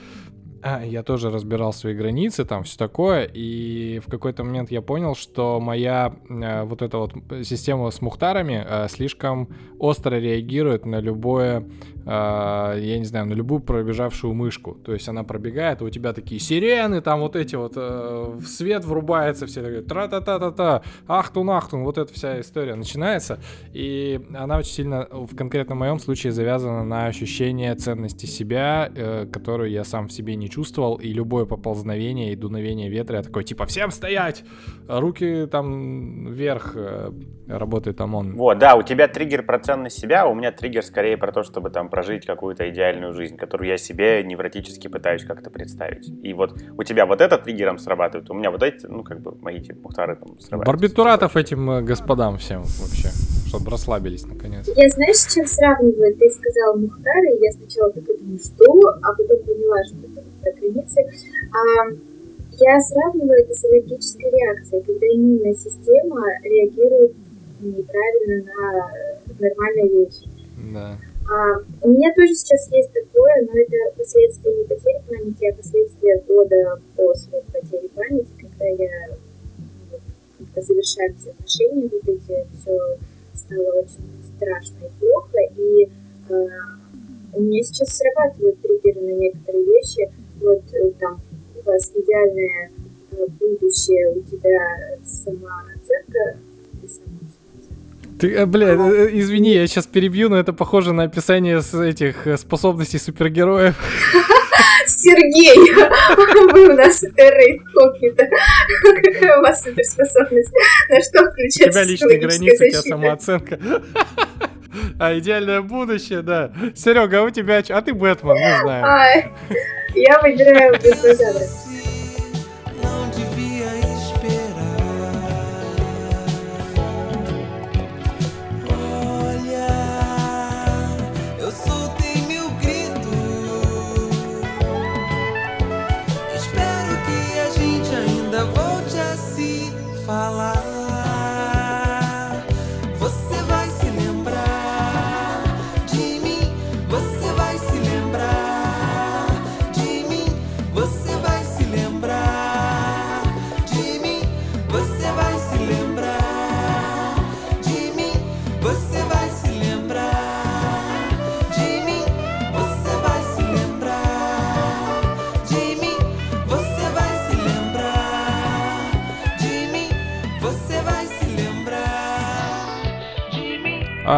а, я тоже разбирал свои границы, там все такое, и в какой-то момент я понял, что моя э, вот эта вот система с мухтарами э, слишком остро реагирует на любое, э, я не знаю, на любую пробежавшую мышку. То есть она пробегает, и у тебя такие сирены, там вот эти вот, э, свет врубается, все такие тра-та-та-та-та, ахтун, ахтун, вот эта вся история начинается, и она очень сильно, в конкретно моем случае, завязана на ощущение ценности себя, э, которую я сам в себе не чувствовал, и любое поползновение и дуновение ветра, я такой, типа, всем стоять, руки там вверх, э, работает ОМОН. Вот, да, у тебя триггер про ценность себя, а у меня триггер скорее про то, чтобы там прожить какую-то идеальную жизнь, которую я себе невротически пытаюсь как-то представить. И вот у тебя вот этот триггером срабатывает, у меня вот эти, ну, как бы, мои типа мухтары там срабатывают. Барбитуратов этим э, господам всем вообще, чтобы расслабились наконец. Я знаешь, с чем сравниваю? Ты сказал Мухтар, и я сначала думаю, что, а потом поняла, что это про границы. А, я сравниваю это с аллергической реакцией, когда иммунная система реагирует неправильно на нормальные вещи. Да. А, у меня тоже сейчас есть такое, но это последствия не потери памяти, а последствия года после потери памяти, когда я вот, когда завершались отношения, вот эти, все стало очень страшно и плохо, и э, у меня сейчас срабатывают триггеры на некоторые вещи, вот э, там у вас идеальное э, будущее, у тебя ты самооценка. Ты, э, бля, э, извини, я сейчас перебью, но это похоже на описание с этих э, способностей супергероев. Сергей, вы у нас суперрейд инкогнито. Какая у вас суперспособность? На что У включается тебя личные границы, у тебя защита? самооценка. А идеальное будущее, да. Серега, а у тебя... А ты Бэтмен, мы знаем. Ай, Я выбираю бульдозавра.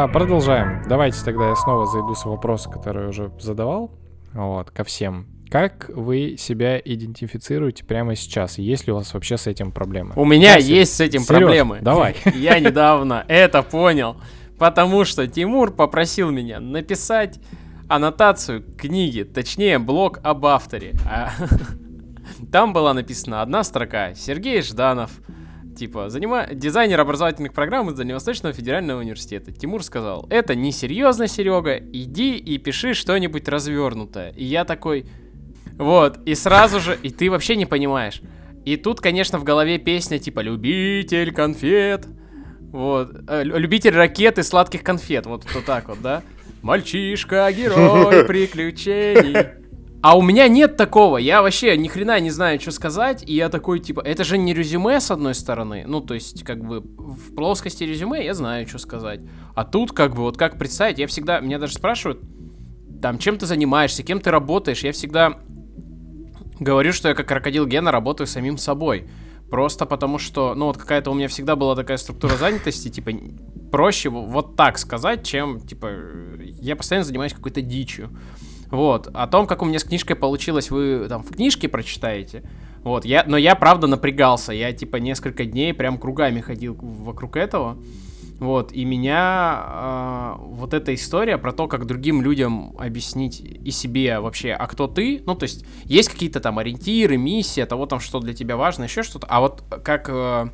А, продолжаем. Давайте тогда я снова зайду с вопроса, который я уже задавал. Вот, ко всем. Как вы себя идентифицируете прямо сейчас? Есть ли у вас вообще с этим проблемы? У меня Да, есть с этим Серёж, проблемы. давай. Я недавно это понял, потому что Тимур попросил меня написать аннотацию книги, точнее блог об авторе. А Там была написана одна строка. Сергей Жданов, типа, занима... дизайнер образовательных программ из Дальневосточного федерального университета. Тимур сказал, это несерьезно, Серега, иди и пиши что-нибудь развернутое. И я такой, вот, и сразу же, и ты вообще не понимаешь. И тут, конечно, в голове песня типа «Любитель конфет», вот, э, лю- «Любитель ракет и сладких конфет», вот, вот так вот, да? «Мальчишка, герой приключений». А у меня нет такого, я вообще ни хрена не знаю, что сказать, и я такой, типа, это же не резюме, с одной стороны, ну, то есть, как бы, в плоскости резюме я знаю, что сказать, а тут, как бы, вот как представить, я всегда, меня даже спрашивают, там, чем ты занимаешься, кем ты работаешь. Я всегда говорю, что я как крокодил Гена работаю самим собой. Просто потому что, ну, вот какая-то у меня всегда была такая структура занятости, типа, проще вот так сказать, чем, типа, я постоянно занимаюсь какой-то дичью. Вот. О том, как у меня с книжкой получилось, вы там в книжке прочитаете. Вот. Я, но я, правда, напрягался. Я, типа, несколько дней прям кругами ходил вокруг этого. Вот, и меня а, вот эта история про то, как другим людям объяснить и себе вообще, а кто ты, ну, то есть, есть какие-то там ориентиры, миссия, того там, что для тебя важно, еще что-то, а вот как э,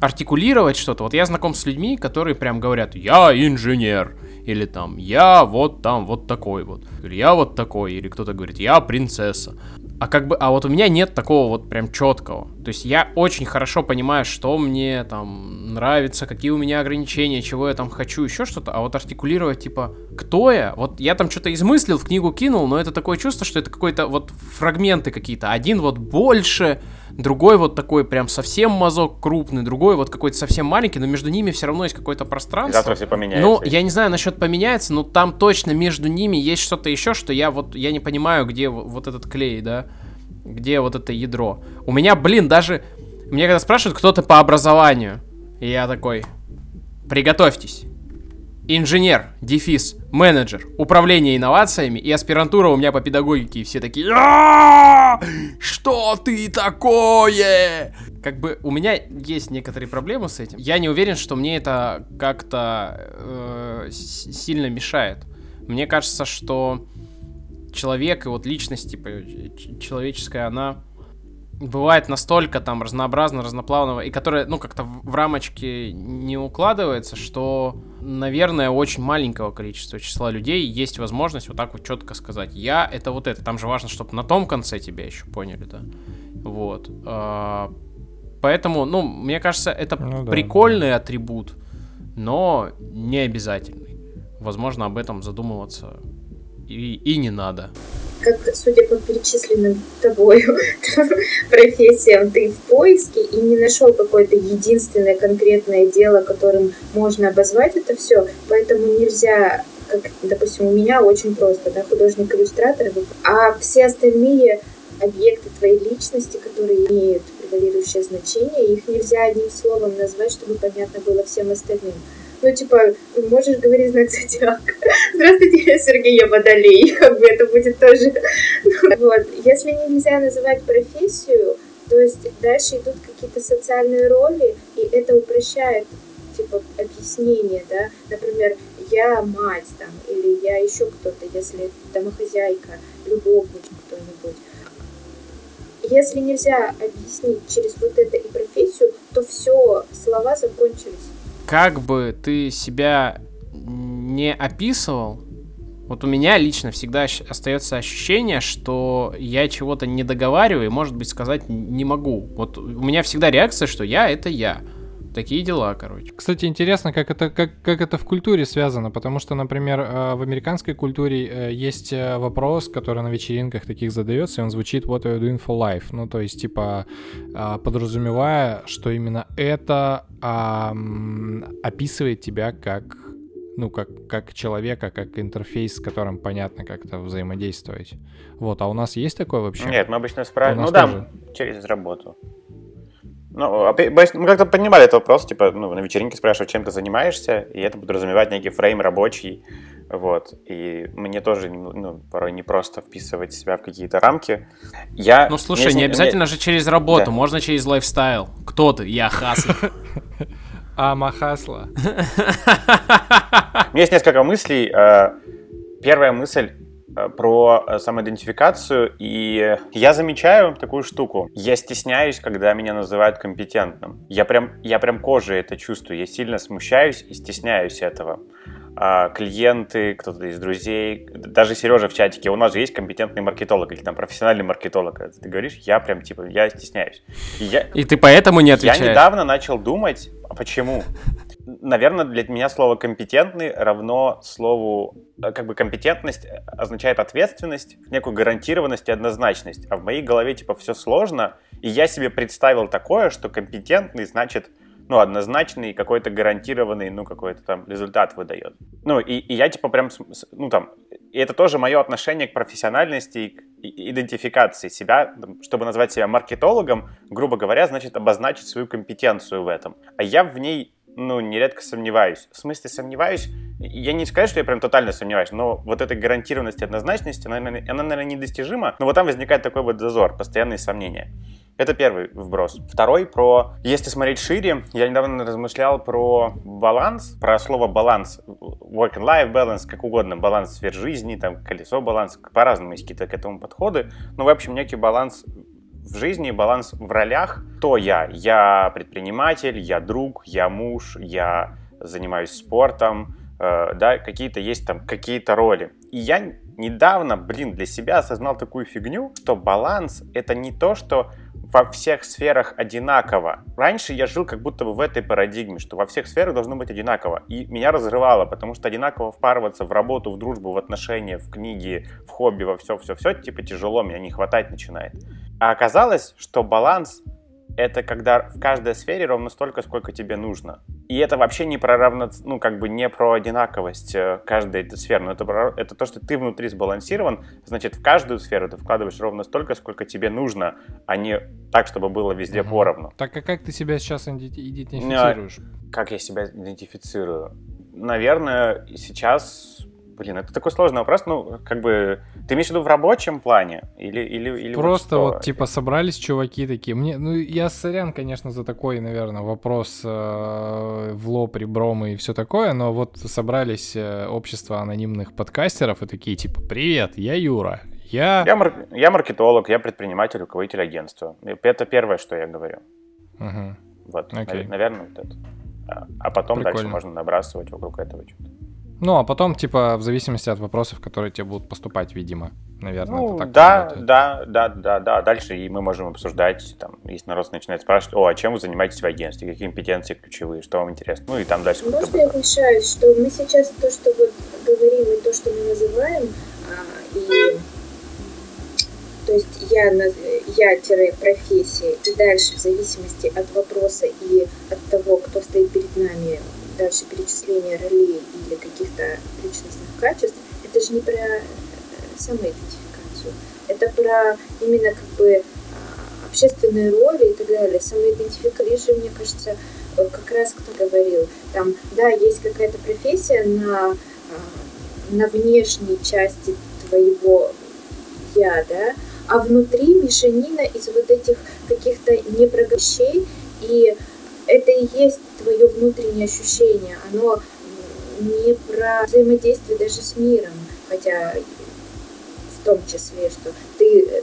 артикулировать что-то, вот я знаком с людьми, которые прям говорят, я инженер, или там, я вот там, вот такой вот, или я вот такой, или кто-то говорит, я принцесса. А как бы, а вот у меня нет такого вот прям четкого. То есть я очень хорошо понимаю, что мне там нравится, какие у меня ограничения, чего я там хочу, еще что-то. А вот артикулировать типа, кто я? Вот я там что-то измыслил, в книгу кинул, но это такое чувство, что это какой-то вот фрагменты какие-то. Один вот больше, другой вот такой прям совсем мазок крупный, другой вот какой-то совсем маленький, но между ними все равно есть какое-то пространство. Завтра все поменяется. Ну, я не знаю насчет поменяется, но там точно между ними есть что-то еще, что я вот я не понимаю, где вот этот клей, да, где вот это ядро. У меня, блин, даже мне когда спрашивают, кто ты по образованию, и я такой, приготовьтесь. Инженер, дефис, менеджер, управление инновациями и аспирантура у меня по педагогике. И все такие, «А, что ты такое? Как бы у меня есть некоторые проблемы с этим. Я не уверен, что мне это как-то э, сильно мешает. Мне кажется, что человек и вот личность, типа, человеческая, она бывает настолько там разнообразно, разноплавного, и которая, ну, как-то в в рамочки не укладывается, что, наверное, очень маленького количества числа людей есть возможность вот так вот четко сказать, я это вот это. Там же важно, чтобы на том конце тебя еще поняли, да. Вот. А, Поэтому, ну, мне кажется, это Ну да, прикольный атрибут, но не обязательный. Возможно, об этом задумываться и, и не надо. Как, судя по перечисленным тобою профессиям, ты в поиске и не нашел какое-то единственное конкретное дело, которым можно обозвать это все, поэтому нельзя как, допустим, у меня очень просто, да, художник-иллюстратор, а все остальные объекты твоей личности, которые имеют превалирующее значение, их нельзя одним словом назвать, чтобы понятно было всем остальным. Ну, типа, можешь говорить знак зодиака. Здравствуйте, я Сергей, я водолей. Как бы это будет тоже... Ну, Вот. Если нельзя называть профессию, то есть дальше идут какие-то социальные роли, и это упрощает типа объяснение, да, например, я мать там, или я еще кто-то, если домохозяйка, любовник кто-нибудь. Если нельзя объяснить через вот это и профессию, то все, слова закончились. Как бы ты себя не описывал, вот у меня лично всегда остается ощущение, что я чего-то не договариваю и, может быть, сказать не могу. Вот у меня всегда реакция, что я это я. Такие дела, короче. Кстати, интересно, как это, как, как это в культуре связано, потому что, например, э, в американской культуре э, есть э, вопрос, который на вечеринках таких задается, и он звучит «What are you doing for life?» Ну, то есть, типа, а, подразумевая, что именно это описывает тебя как ну, как, как человека, как интерфейс, с которым понятно как-то взаимодействовать. Вот, а у нас есть такое вообще? Нет, мы обычно спрашиваем. Ну да, тоже. через работу. Ну, мы как-то поднимали этот вопрос, типа, ну, на вечеринке спрашивают, чем ты занимаешься, и это подразумевает некий фрейм рабочий, вот. И мне тоже, ну, порой не просто вписывать себя в какие-то рамки. Я... Ну, слушай, меня не обязательно же через работу, Да. можно через лайфстайл. Кто ты? Я Хасл. А, Махасла. У меня есть несколько мыслей. Э, Первая мысль про э, самоидентификацию, и я замечаю такую штуку. Я стесняюсь, когда меня называют компетентным. Я прям, я прям кожей это чувствую. Я сильно смущаюсь и стесняюсь этого. А, клиенты, кто-то из друзей, даже Сережа в чатике, у нас же есть компетентный маркетолог или там профессиональный маркетолог. Когда Ты говоришь, я прям типа, я стесняюсь. И я, И ты поэтому не я отвечаешь. недавно начал думать, а почему? Наверное, для меня слово компетентный равно слову, э, как бы компетентность означает ответственность, некую гарантированность и однозначность. А в моей голове типа все сложно, и я себе представил такое, что компетентный значит ну, однозначный, какой-то гарантированный, ну, какой-то там результат выдает. Ну, и, и я, типа, прям, ну, там, И это тоже мое отношение к профессиональности и к идентификации себя, чтобы назвать себя маркетологом, грубо говоря, значит обозначить свою компетенцию в этом. А я в ней, ну, нередко сомневаюсь. В смысле сомневаюсь? Я не скажу, что я прям тотально сомневаюсь, но вот этой гарантированности, однозначности, она, она, наверное, недостижима, но вот там возникает такой вот зазор, постоянные сомнения. Это первый вброс. Второй про, если смотреть шире, я недавно размышлял про баланс, про слово баланс, work and life balance, как угодно, баланс сфер жизни, там, колесо баланс, по-разному есть какие-то к этому подходы. Ну, в общем, некий баланс в жизни, баланс в ролях. Кто я? Я предприниматель, я друг, я муж, я занимаюсь спортом, э, да, какие-то есть там какие-то роли. И я недавно, блин, для себя осознал такую фигню, что баланс — это не то, что во всех сферах одинаково. Раньше я жил как будто бы в этой парадигме, что во всех сферах должно быть одинаково. И меня разрывало, потому что одинаково впарываться в работу, в дружбу, в отношения, в книги, в хобби, во все-все-все, типа тяжело, меня не хватать начинает. А оказалось, что баланс это когда в каждой сфере ровно столько, сколько тебе нужно. И это вообще не про равно, ну, как бы не про одинаковость э, каждой этой сферы, но это, про, это то, что ты внутри сбалансирован, значит, в каждую сферу ты вкладываешь ровно столько, сколько тебе нужно, а не так, чтобы было везде Мгм. поровну. Так а как ты себя сейчас идентифицируешь? Как я себя идентифицирую? Наверное, сейчас... Блин, это такой сложный вопрос. Ну, как бы... Ты имеешь в виду в рабочем плане? Или, или, или Просто что? вот, типа, собрались чуваки такие. Мне, ну, я сорян, конечно, за такой, наверное, вопрос э, в лоб, ребром и все такое, но вот собрались э, общество анонимных подкастеров и такие, типа, привет, я Юра, я... Я, мар- я маркетолог, я предприниматель, руководитель агентства. Это первое, что я говорю. Мгм. Вот, Окей. наверное, вот это. А, а потом Прикольно. дальше можно набрасывать вокруг этого что-то. Ну, а потом, типа, в зависимости от вопросов, которые тебе будут поступать, видимо, наверное, Ну, это так да, работает. да, да, да, да. Дальше и мы можем обсуждать, там, если народ начинает спрашивать, о, а чем вы занимаетесь в агентстве, какие компетенции ключевые, что вам интересно, ну и там дальше Можно я вмешаюсь, что мы сейчас то, что вот говорим, и то, что мы называем, а, и то есть я, на- я-профессия, и дальше в зависимости от вопроса и от того, кто стоит перед нами, дальше перечисление ролей или каких-то личностных качеств, это же не про э, самоидентификацию, это про именно как бы а, общественные роли и так далее. Самоидентификация мне кажется, э, как раз кто говорил, там, да, есть какая-то профессия на, а, на внешней части твоего я, да, а внутри мешанина из вот этих каких-то непрогощей, и это и есть твое внутреннее ощущение, оно не про взаимодействие даже с миром, хотя в том числе, что ты э,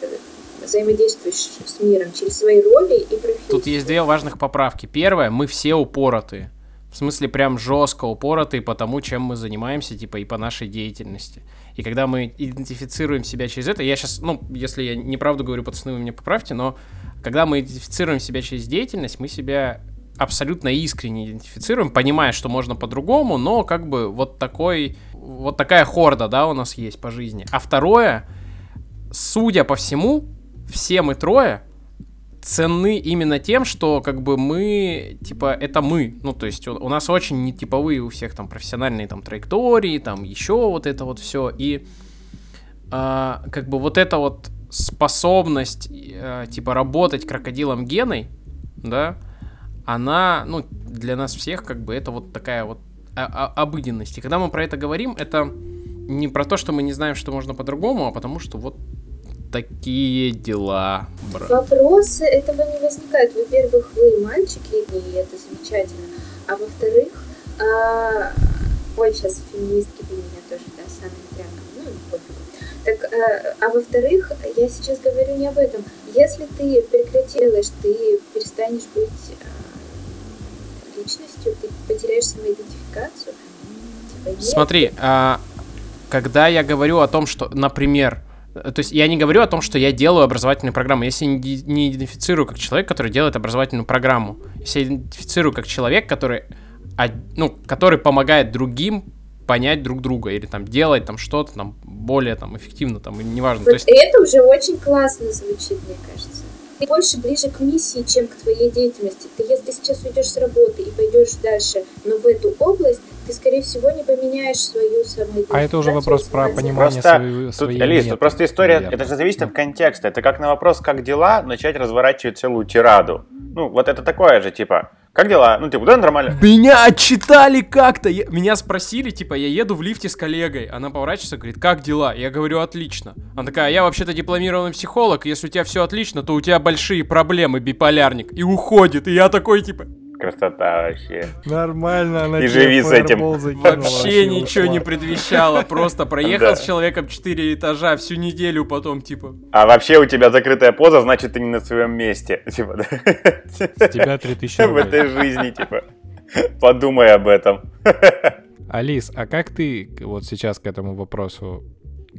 взаимодействуешь с миром через свои роли и профессии. Тут есть две важных поправки. Первое, мы все упоротые. В смысле, прям жестко упоротые по тому, чем мы занимаемся, типа, и по нашей деятельности. И когда мы идентифицируем себя через это, я сейчас, ну, если я неправду говорю, пацаны, вы меня поправьте, но когда мы идентифицируем себя через деятельность, мы себя абсолютно искренне идентифицируем, понимая, что можно по-другому, но как бы вот такой, вот такая хорда, да, у нас есть по жизни. А второе, судя по всему, все мы трое ценны именно тем, что как бы мы, типа, это мы. Ну, то есть у, у нас очень нетиповые у всех там профессиональные там траектории, там еще вот это вот все. И а, как бы вот эта вот способность, э, типа, работать крокодилом геной, да, она, ну, для нас всех, как бы, это вот такая вот обыденность. И когда мы про это говорим, это не про то, что мы не знаем, что можно по-другому, а потому что вот такие дела, брат. Вопросы этого не возникают. Во-первых, вы мальчики, и это замечательно. А во-вторых, а, ой, сейчас феминистки бы меня тоже, да, самыми прямо, ну, пофигу. Так, а, а во-вторых, я сейчас говорю не об этом. Если ты прекратишь, ты перестанешь быть а, личностью, ты потеряешь самоидентификацию. Типа, нет. Смотри, а, когда я говорю о том, что, например, э, то есть я не говорю о том, что я делаю образовательную программу. Если ди- не идентифицирую как человек, который делает образовательную программу. Если я идентифицирую как человек, который, ну, который помогает другим понять друг друга или там делать там что-то там более там эффективно там и неважно. Вот То есть это уже очень классно звучит, мне кажется. Ты больше ближе к миссии, чем к твоей деятельности. Ты если сейчас уйдешь с работы и пойдешь дальше, но в эту область, ты, скорее всего, не поменяешь свою самоидентификацию. А это уже вопрос про понимание Просто своей, тут, своей Алис, тут просто история, наверное. это же зависит от контекста. Это как на вопрос «как дела?» начать разворачивать целую тираду. Ну, вот это такое же, типа, «как дела?» Ну, типа, да, нормально. Меня отчитали как-то. Я- Меня спросили, типа, я еду в лифте с коллегой. Она поворачивается, говорит, как дела? Я говорю, отлично. Она такая, я вообще-то дипломированный психолог. Если у тебя все отлично, то у тебя большие проблемы, биполярник. И уходит. И я такой, типа, Красота вообще. Нормально, она И живи с этим. вообще ничего не предвещало. Просто проехал Да. с человеком 4 этажа всю неделю потом, типа. А вообще у тебя закрытая поза, значит, ты не на своем месте. Типа, да. С тебя 3000 В рублей. этой жизни, типа. Подумай об этом. Алис, а как ты вот сейчас к этому вопросу,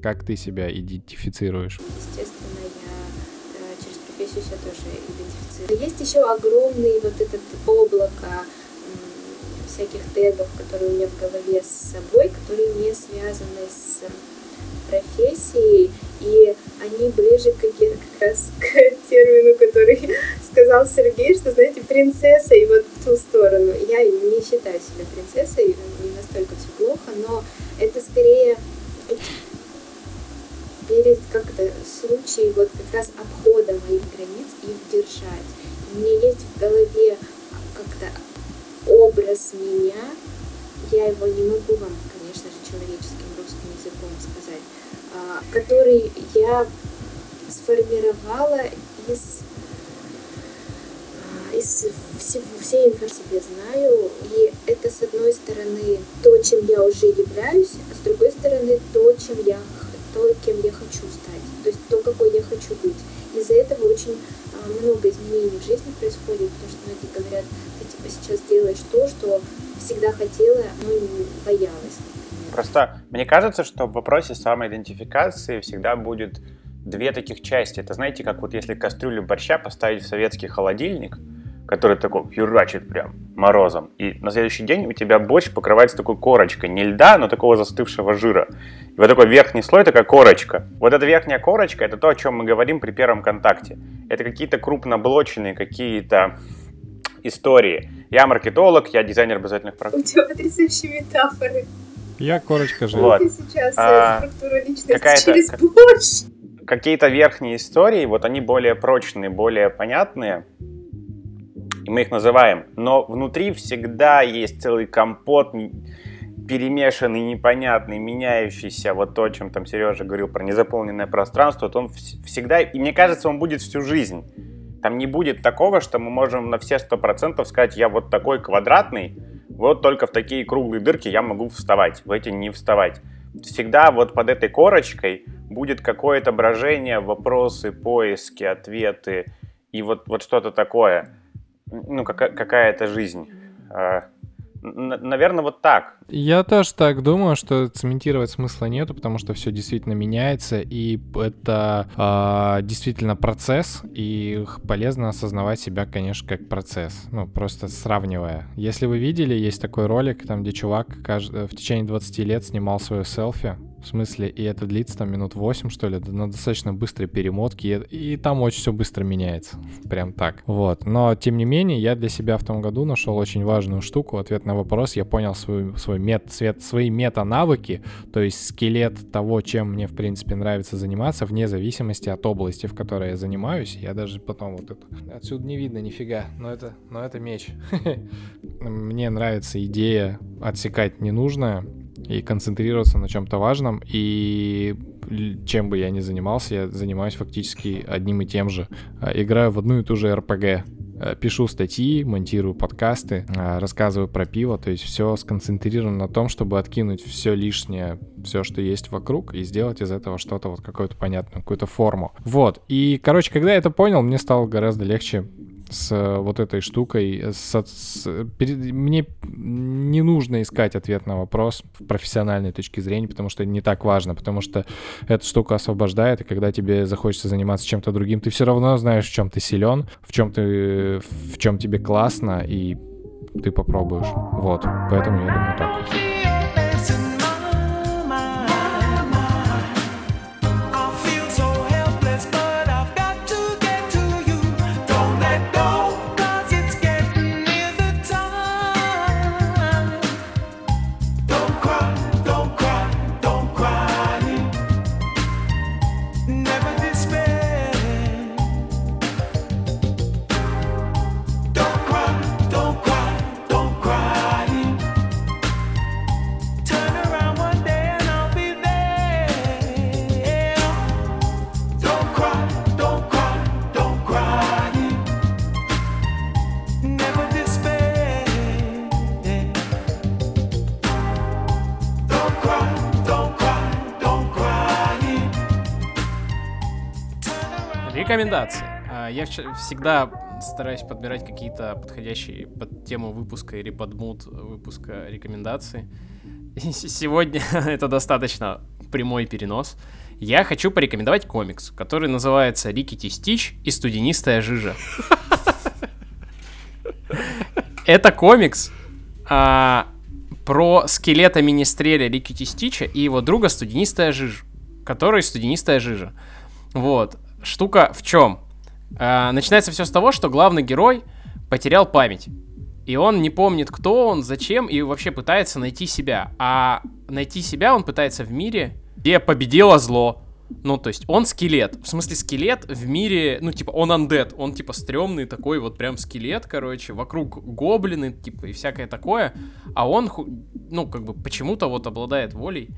как ты себя идентифицируешь? Естественно, я э, через профессию себя тоже. Есть еще огромный вот этот облако всяких тегов, которые у меня в голове с собой, которые не связаны с профессией, и они ближе к, как раз к термину, который сказал Сергей, что, знаете, принцесса и вот в ту сторону. Я не считаю себя принцессой, не настолько все плохо, но это скорее перед как-то случай вот как раз обхода моих границ их держать. У меня есть в голове как-то образ меня, я его не могу вам, конечно же, человеческим русским языком сказать, а, который я сформировала из, а, из всего, всей информации, я знаю, и это, с одной стороны, то, чем я уже являюсь, а с другой стороны, то, чем я, х- то, кем я хочу стать, то есть то, какой я хочу быть. Из-за этого очень а, много изменений в жизни происходит, потому что многие говорят, ты типа сейчас делаешь то, что всегда хотела, но не боялась. Просто мне кажется, что в вопросе самоидентификации всегда будет две таких части. Это знаете, как вот если кастрюлю борща поставить в советский холодильник, который такой юрачит прям морозом, и на следующий день у тебя борщ покрывается такой корочкой, не льда, но такого застывшего жира. И вот такой верхний слой, такая корочка. Вот эта верхняя корочка, это то, о чем мы говорим при первом контакте. Это какие-то крупноблочные, какие-то истории. Я маркетолог, я дизайнер обязательных У продуктов. тебя потрясающие метафоры. Я корочка же. Вот. Ты сейчас А, э, структура личности какая-то- через борщ. какие-то верхние истории, вот они более прочные, более понятные, и мы их называем. Но внутри всегда есть целый компот перемешанный, непонятный, меняющийся. Вот то, о чем там Сережа говорил про незаполненное пространство, вот он вс- всегда, и мне кажется, он будет всю жизнь. Там не будет такого, что мы можем на все сто процентов сказать, я вот такой квадратный, вот только в такие круглые дырки я могу вставать, в эти не вставать. Всегда вот под этой корочкой будет какое-то брожение, вопросы, поиски, ответы и вот, вот что-то такое. Ну, кака- какая-то жизнь. Наверное, вот так. Я тоже так думаю, что цементировать смысла нету, потому что все действительно меняется, и это а, действительно процесс, и полезно осознавать себя, конечно, как процесс, ну, просто сравнивая. Если вы видели, есть такой ролик, там, где чувак кажд- в течение 20 лет снимал свое селфи, в смысле, и это длится там минут 8, что ли, на достаточно быстрой перемотке, и, и там очень все быстро меняется, прям так. Вот, но тем не менее, я для себя в том году нашел очень важную штуку, ответ на вопрос, я понял свой, свой мет, свет, свои мета-навыки, то есть скелет того, чем мне, в принципе, нравится заниматься, вне зависимости от области, в которой я занимаюсь. Я даже потом вот это... Отсюда не видно нифига, но это, но это меч. Мне нравится идея отсекать ненужное, и концентрироваться на чем-то важном. И чем бы я ни занимался, я занимаюсь фактически одним и тем же. А, Играю в одну и ту же РПГ. А, Пишу статьи, монтирую подкасты, а, рассказываю про пиво, то есть все сконцентрировано на том, чтобы откинуть все лишнее, все, что есть вокруг, и сделать из этого что-то вот какую-то понятную, какую-то форму. Вот. И, короче, когда я это понял, мне стало гораздо легче с э, вот этой штукой. с- с- перед- мне не нужно искать ответ на вопрос в профессиональной точки зрения, потому что не так важно, потому что эта штука освобождает, и когда тебе захочется заниматься чем-то другим, ты все равно знаешь, в чем ты силен, в чем ты, в чем тебе классно, и ты попробуешь. Вот, поэтому я думаю так. Рекомендации. А, Я всегда стараюсь подбирать какие-то подходящие под тему выпуска или под мут выпуска рекомендации. Сегодня это достаточно прямой перенос. Я хочу порекомендовать комикс, который называется «Рикки Стич и студенистая жижа». Это комикс а, про скелета министреля Рикки Стича и его друга студенистая жижа, который студенистая жижа. Вот. Штука в чем? А, начинается все с того, что главный герой потерял память. И он не помнит, кто он, зачем, и вообще пытается найти себя. А найти себя он пытается в мире, где победило зло. Ну, то есть он скелет. В смысле, скелет в мире, ну, типа, он андед. Он, типа, стрёмный такой вот прям скелет, короче. Вокруг гоблины, типа, и всякое такое. А он, ну, как бы, почему-то вот обладает волей.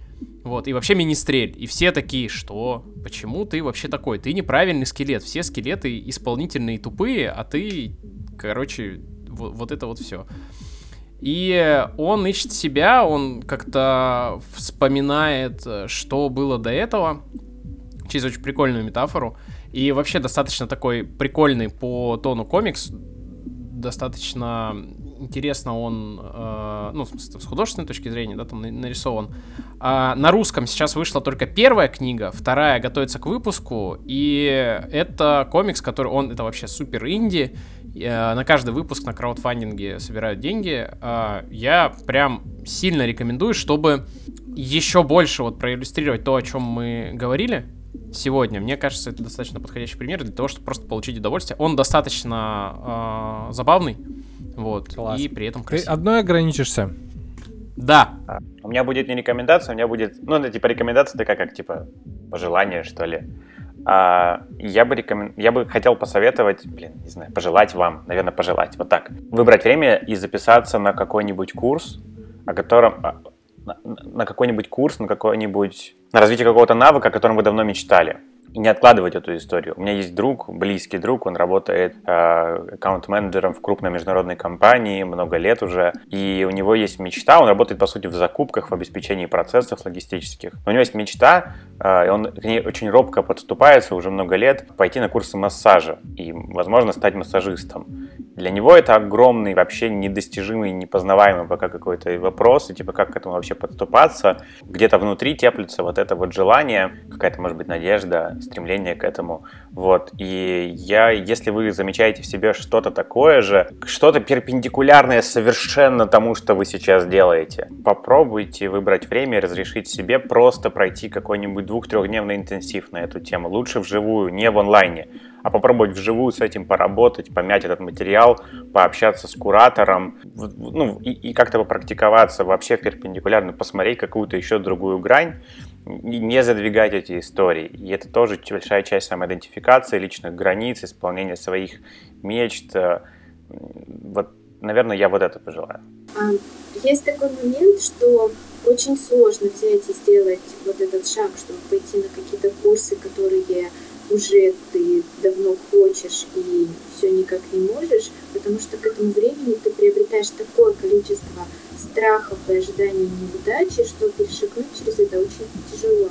Вот, и вообще министрель. И все такие, что? Почему ты вообще такой? Ты неправильный скелет. Все скелеты исполнительные тупые, а ты, короче, во- вот это вот все. И он ищет себя, он как-то вспоминает, э, что было до этого, через очень прикольную метафору. И вообще достаточно такой прикольный по тону комикс. Достаточно интересно он, э, ну, с художественной точки зрения, да, там на- нарисован. А на русском сейчас вышла только первая книга, вторая готовится к выпуску, и это комикс, который, он, это вообще супер инди, Э, на каждый выпуск на краудфандинге собирают деньги. А, Я прям сильно рекомендую, чтобы еще больше вот проиллюстрировать то, о чем мы говорили сегодня. Мне кажется, это достаточно подходящий пример для того, чтобы просто получить удовольствие. Он достаточно э, забавный, вот, Класс. и при этом Ты красивый. одной ограничишься? Да, А, У меня будет не рекомендация, у меня будет, ну, это типа рекомендация такая, как типа пожелание, что ли. А, я бы рекомен... я бы хотел посоветовать, блин, не знаю, пожелать вам, наверное, пожелать, вот так. Выбрать время и записаться на какой-нибудь курс, о котором, а, на, какой-нибудь курс, на какой-нибудь, на развитие какого-то навыка, о котором вы давно мечтали. Не откладывать эту историю. У меня есть друг, близкий друг, он работает э, аккаунт-менеджером в крупной международной компании много лет уже, и у него есть мечта, он работает, по сути, в закупках, в обеспечении процессов логистических. Но у него есть мечта, э, и он к ней очень робко подступается уже много лет, пойти на курсы массажа и, возможно, стать массажистом. Для него это огромный, вообще недостижимый, непознаваемый пока какой-то вопрос, и типа как к этому вообще подступаться. Где-то внутри теплится вот это вот желание, какая-то, может быть, надежда, стремление к этому. Вот. И я, если вы замечаете в себе что-то такое же, что-то перпендикулярное совершенно тому, что вы сейчас делаете, попробуйте выбрать время и разрешить себе просто пройти какой-нибудь двух-трехдневный интенсив на эту тему. Лучше вживую, не в онлайне а попробовать вживую с этим поработать, помять этот материал, пообщаться с куратором, ну, и, и как-то попрактиковаться вообще перпендикулярно, посмотреть какую-то еще другую грань, не задвигать эти истории. И это тоже большая часть самоидентификации, личных границ, исполнения своих мечт. Э, Вот, наверное, я вот это пожелаю. А, Есть такой момент, что очень сложно взять и сделать вот этот шаг, чтобы пойти на какие-то курсы, которые уже ты давно хочешь и все никак не можешь, потому что к этому времени ты приобретаешь такое количество страхов и ожиданий неудачи, что перешагнуть через это очень тяжело.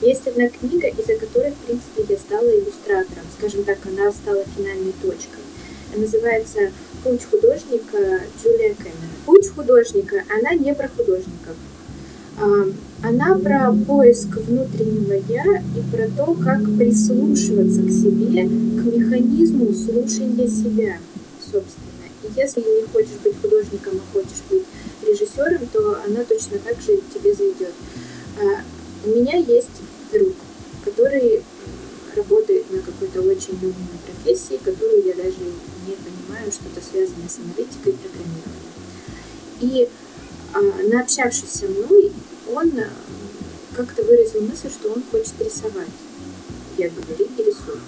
Есть одна книга, из-за которой, в принципе, я стала иллюстратором. Скажем так, она стала финальной точкой. Называется «Путь художника» Джулия Кэмерон. «Путь художника» она не про художников. А, Она про поиск внутреннего «я» и про то, как прислушиваться к себе, к механизму слушания себя, собственно. И если не хочешь быть художником, а хочешь быть режиссером, то она точно так же тебе зайдет. А, У меня есть друг, который работает на какой-то очень умной профессии, которую я даже не понимаю, что-то связанное с аналитикой и программированием. И наобщавшись со мной, он а, как-то выразил мысль, что он хочет рисовать. Я говорю, иди рисуй.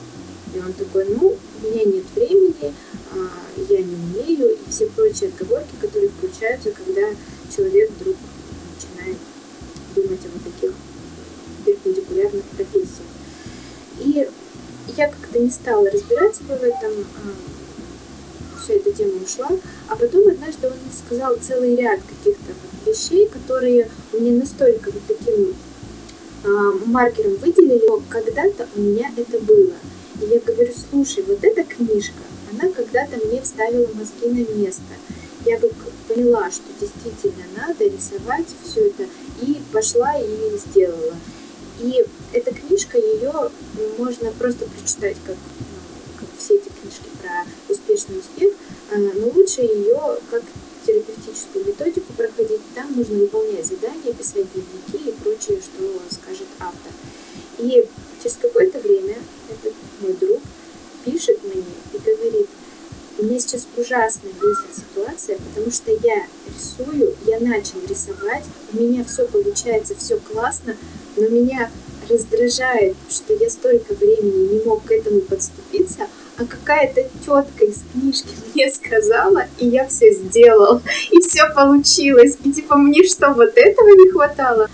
И он такой, ну, у меня нет времени, а, я не умею, и все прочие отговорки, которые включаются, когда человек вдруг начинает думать о вот таких перпендикулярных профессиях. И я как-то не стала разбираться в этом, вся эта тема ушла, а потом однажды он сказал целый ряд каких-то вещей, которые мне настолько вот таким а, маркером выделили, что когда-то у меня это было. И я говорю, слушай, вот эта книжка, она когда-то мне вставила мозги на место. Я бы поняла, что действительно надо рисовать все это, и пошла и сделала. И эта книжка, ее можно просто прочитать, как, ну, как все эти книжки про успешный успех, а, но лучше ее как терапевтическую методику проходить. Там нужно выполнять задания, писать дневники и прочее, что скажет автор. И через какое-то время этот мой друг пишет мне и говорит, меня сейчас ужасно бесит ситуация, потому что я рисую, я начал рисовать, у меня все получается, все классно, но меня раздражает, что я столько времени не мог к этому подступиться, а какая-то тетка из книжки мне сказала, и я все сделал, и все получилось, и типа мне что, вот этого не хватало?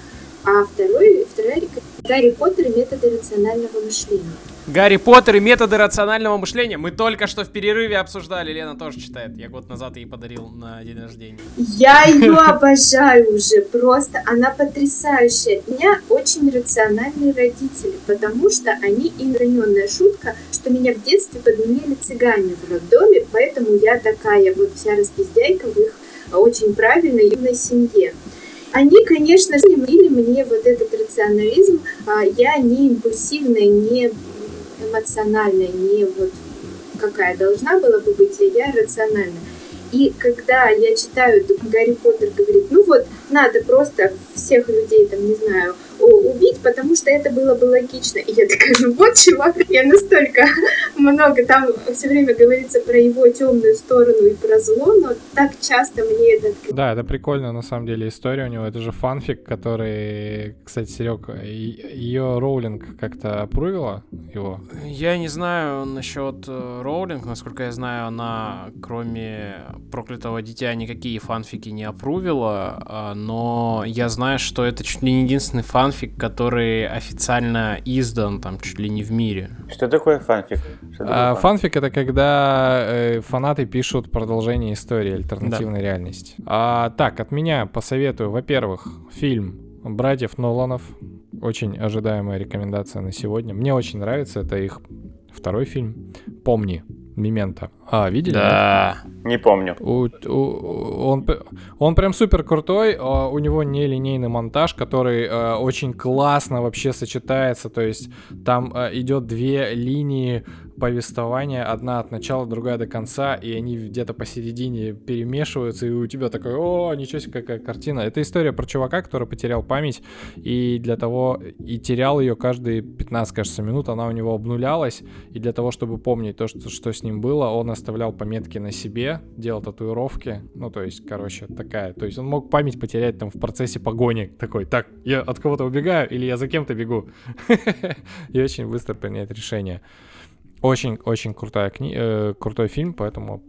А второй, вторая рекомендация Гарри Поттер и методы рационального мышления. Гарри Поттер и методы рационального мышления. Мы только что в перерыве обсуждали. Лена тоже читает. Я год назад ей подарил на день рождения. Я ее обожаю уже, просто она потрясающая. У меня очень рациональные родители, потому что они инраненная шутка, что меня в детстве подменили цыгане в роддоме, поэтому я такая вот вся распиздяйка в их очень правильной юной семье. Они, конечно или мне вот этот рационализм, а, я не импульсивная, не эмоциональная, не вот какая должна была бы быть, а я рациональная. И когда я читаю, Гарри Поттер говорит, ну вот, надо просто всех людей, там, не знаю, убить, потому что это было бы логично. И я такая, ну вот, чувак, я настолько много, там все время говорится про его темную сторону и про зло, но так часто мне это Да, это прикольно на самом деле история у него. Это же фанфик, который, кстати, Серег, ее Роулинг как-то опрувила его. Я не знаю насчет э, Роулинг. Насколько я знаю, она, кроме проклятого дитя, никакие фанфики не опрувила. а, Но я знаю, что это чуть ли не единственный фанфик, который официально издан там чуть ли не в мире. Что такое фанфик? Что такое А, фанфик? фанфик это когда э, фанаты пишут продолжение истории альтернативной реальности. А, так, от меня посоветую, во-первых, фильм братьев Ноланов. Очень ожидаемая рекомендация на сегодня. Мне очень нравится, это их второй фильм. Помни, Мемента. А, видели? нет? Не помню. У- у- он, он прям супер крутой, а, у него нелинейный монтаж, который а, очень классно вообще сочетается, то есть там а, идет две линии повествования, одна от начала, другая до конца, и они где-то посередине перемешиваются, и у тебя такой, о, ничего себе, какая картина. Это история про чувака, который потерял память, и для того, и терял ее каждые 15, кажется, минут, она у него обнулялась, и для того, чтобы помнить то, что, что с ним было, он оставлял пометки на себе, делал татуировки, ну, то есть, короче, такая, то есть он мог память потерять там в процессе погони, такой, так, я от кого-то убегаю или я за кем-то бегу, и очень быстро принять решение. Очень-очень крутая кни... э, крутой фильм, поэтому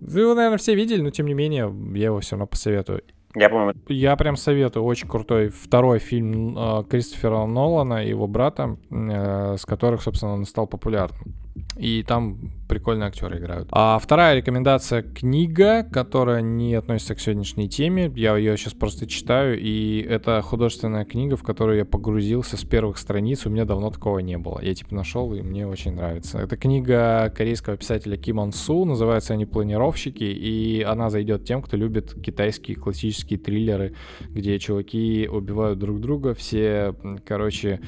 вы его, наверное, все видели, но тем не менее, я его все равно посоветую. Я, по-моему, Я прям советую, очень крутой второй фильм э, Кристофера Нолана и его брата, э, с которых, собственно, он стал популярным. И там прикольные актеры играют. А вторая рекомендация книга, которая не относится к сегодняшней теме. Я ее сейчас просто читаю, и это художественная книга, в которую я погрузился с первых страниц. У меня давно такого не было. Я типа нашел, и мне очень нравится. Это книга корейского писателя Ким Он Су, называется они «Планировщики», и она зайдет тем, кто любит китайские классические триллеры, где чуваки убивают друг друга, все, короче,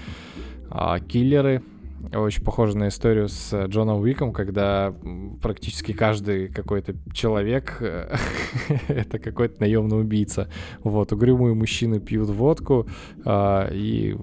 а, киллеры, очень похоже на историю с э, Джоном Уиком, когда практически каждый какой-то человек э, это какой-то наемный убийца. Вот, угрюмые мужчины пьют водку а, и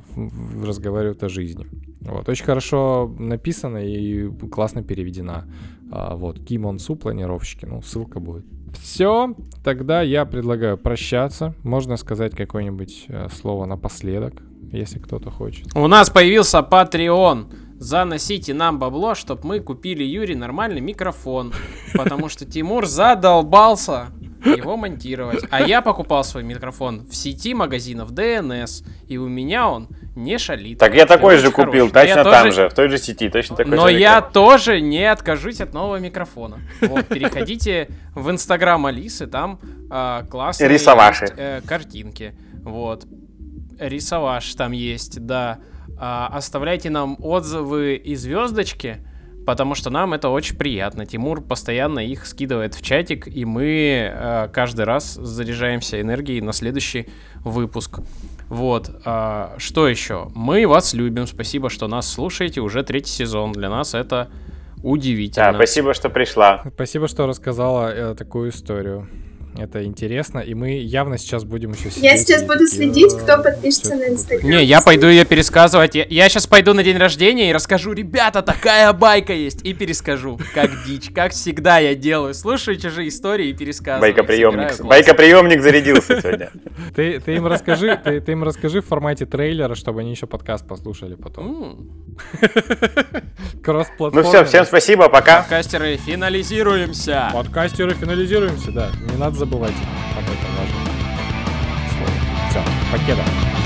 разговаривают о жизни. Вот, очень хорошо написано и классно переведена. А, вот, Ким Су, планировщики, ну, ссылка будет. Все, тогда я предлагаю прощаться. Можно сказать какое-нибудь э, слово напоследок, если кто-то хочет. У нас появился Patreon. Заносите нам бабло, чтобы мы купили Юре нормальный микрофон. Потому что Тимур задолбался его монтировать. А я покупал свой микрофон в сети магазинов DNS. И у меня он не шалит. Так я такой же купил, хороший. Я точно там тоже- же, в той же сети, точно такой Но же я микрофон. тоже не откажусь от нового микрофона. Вот, переходите в инстаграм Алисы, там а, классные Рисоваши. есть, э, картинки. Вот. Рисоваш там есть, да. А, оставляйте нам отзывы и звездочки, потому что нам это очень приятно. Тимур постоянно их скидывает в чатик, и мы а, каждый раз заряжаемся энергией на следующий выпуск. Вот, а, что еще? Мы вас любим, спасибо, что нас слушаете, уже третий сезон, для нас это удивительно. Да, спасибо, что пришла. Спасибо, что рассказала э, такую историю. Это интересно, и мы явно сейчас будем еще Я сейчас и буду следить, кто «Э, подпишется на Инстаграм. Не, я пойду ее пересказывать. Я, сейчас пойду на день рождения и расскажу, ребята, такая байка есть. И перескажу, как дичь, как всегда я делаю. Слушаю чужие истории и пересказываю. Байкоприемник. Байкоприемник зарядился сегодня. Ты, ты им расскажи, ты, ты им расскажи в формате трейлера, чтобы они еще подкаст послушали потом. Кросс-платформенность. Ну все, всем спасибо, пока. Подкастеры, финализируемся. Подкастеры финализируемся, да. Не надо забывать об этом важном слове. Все, покеда.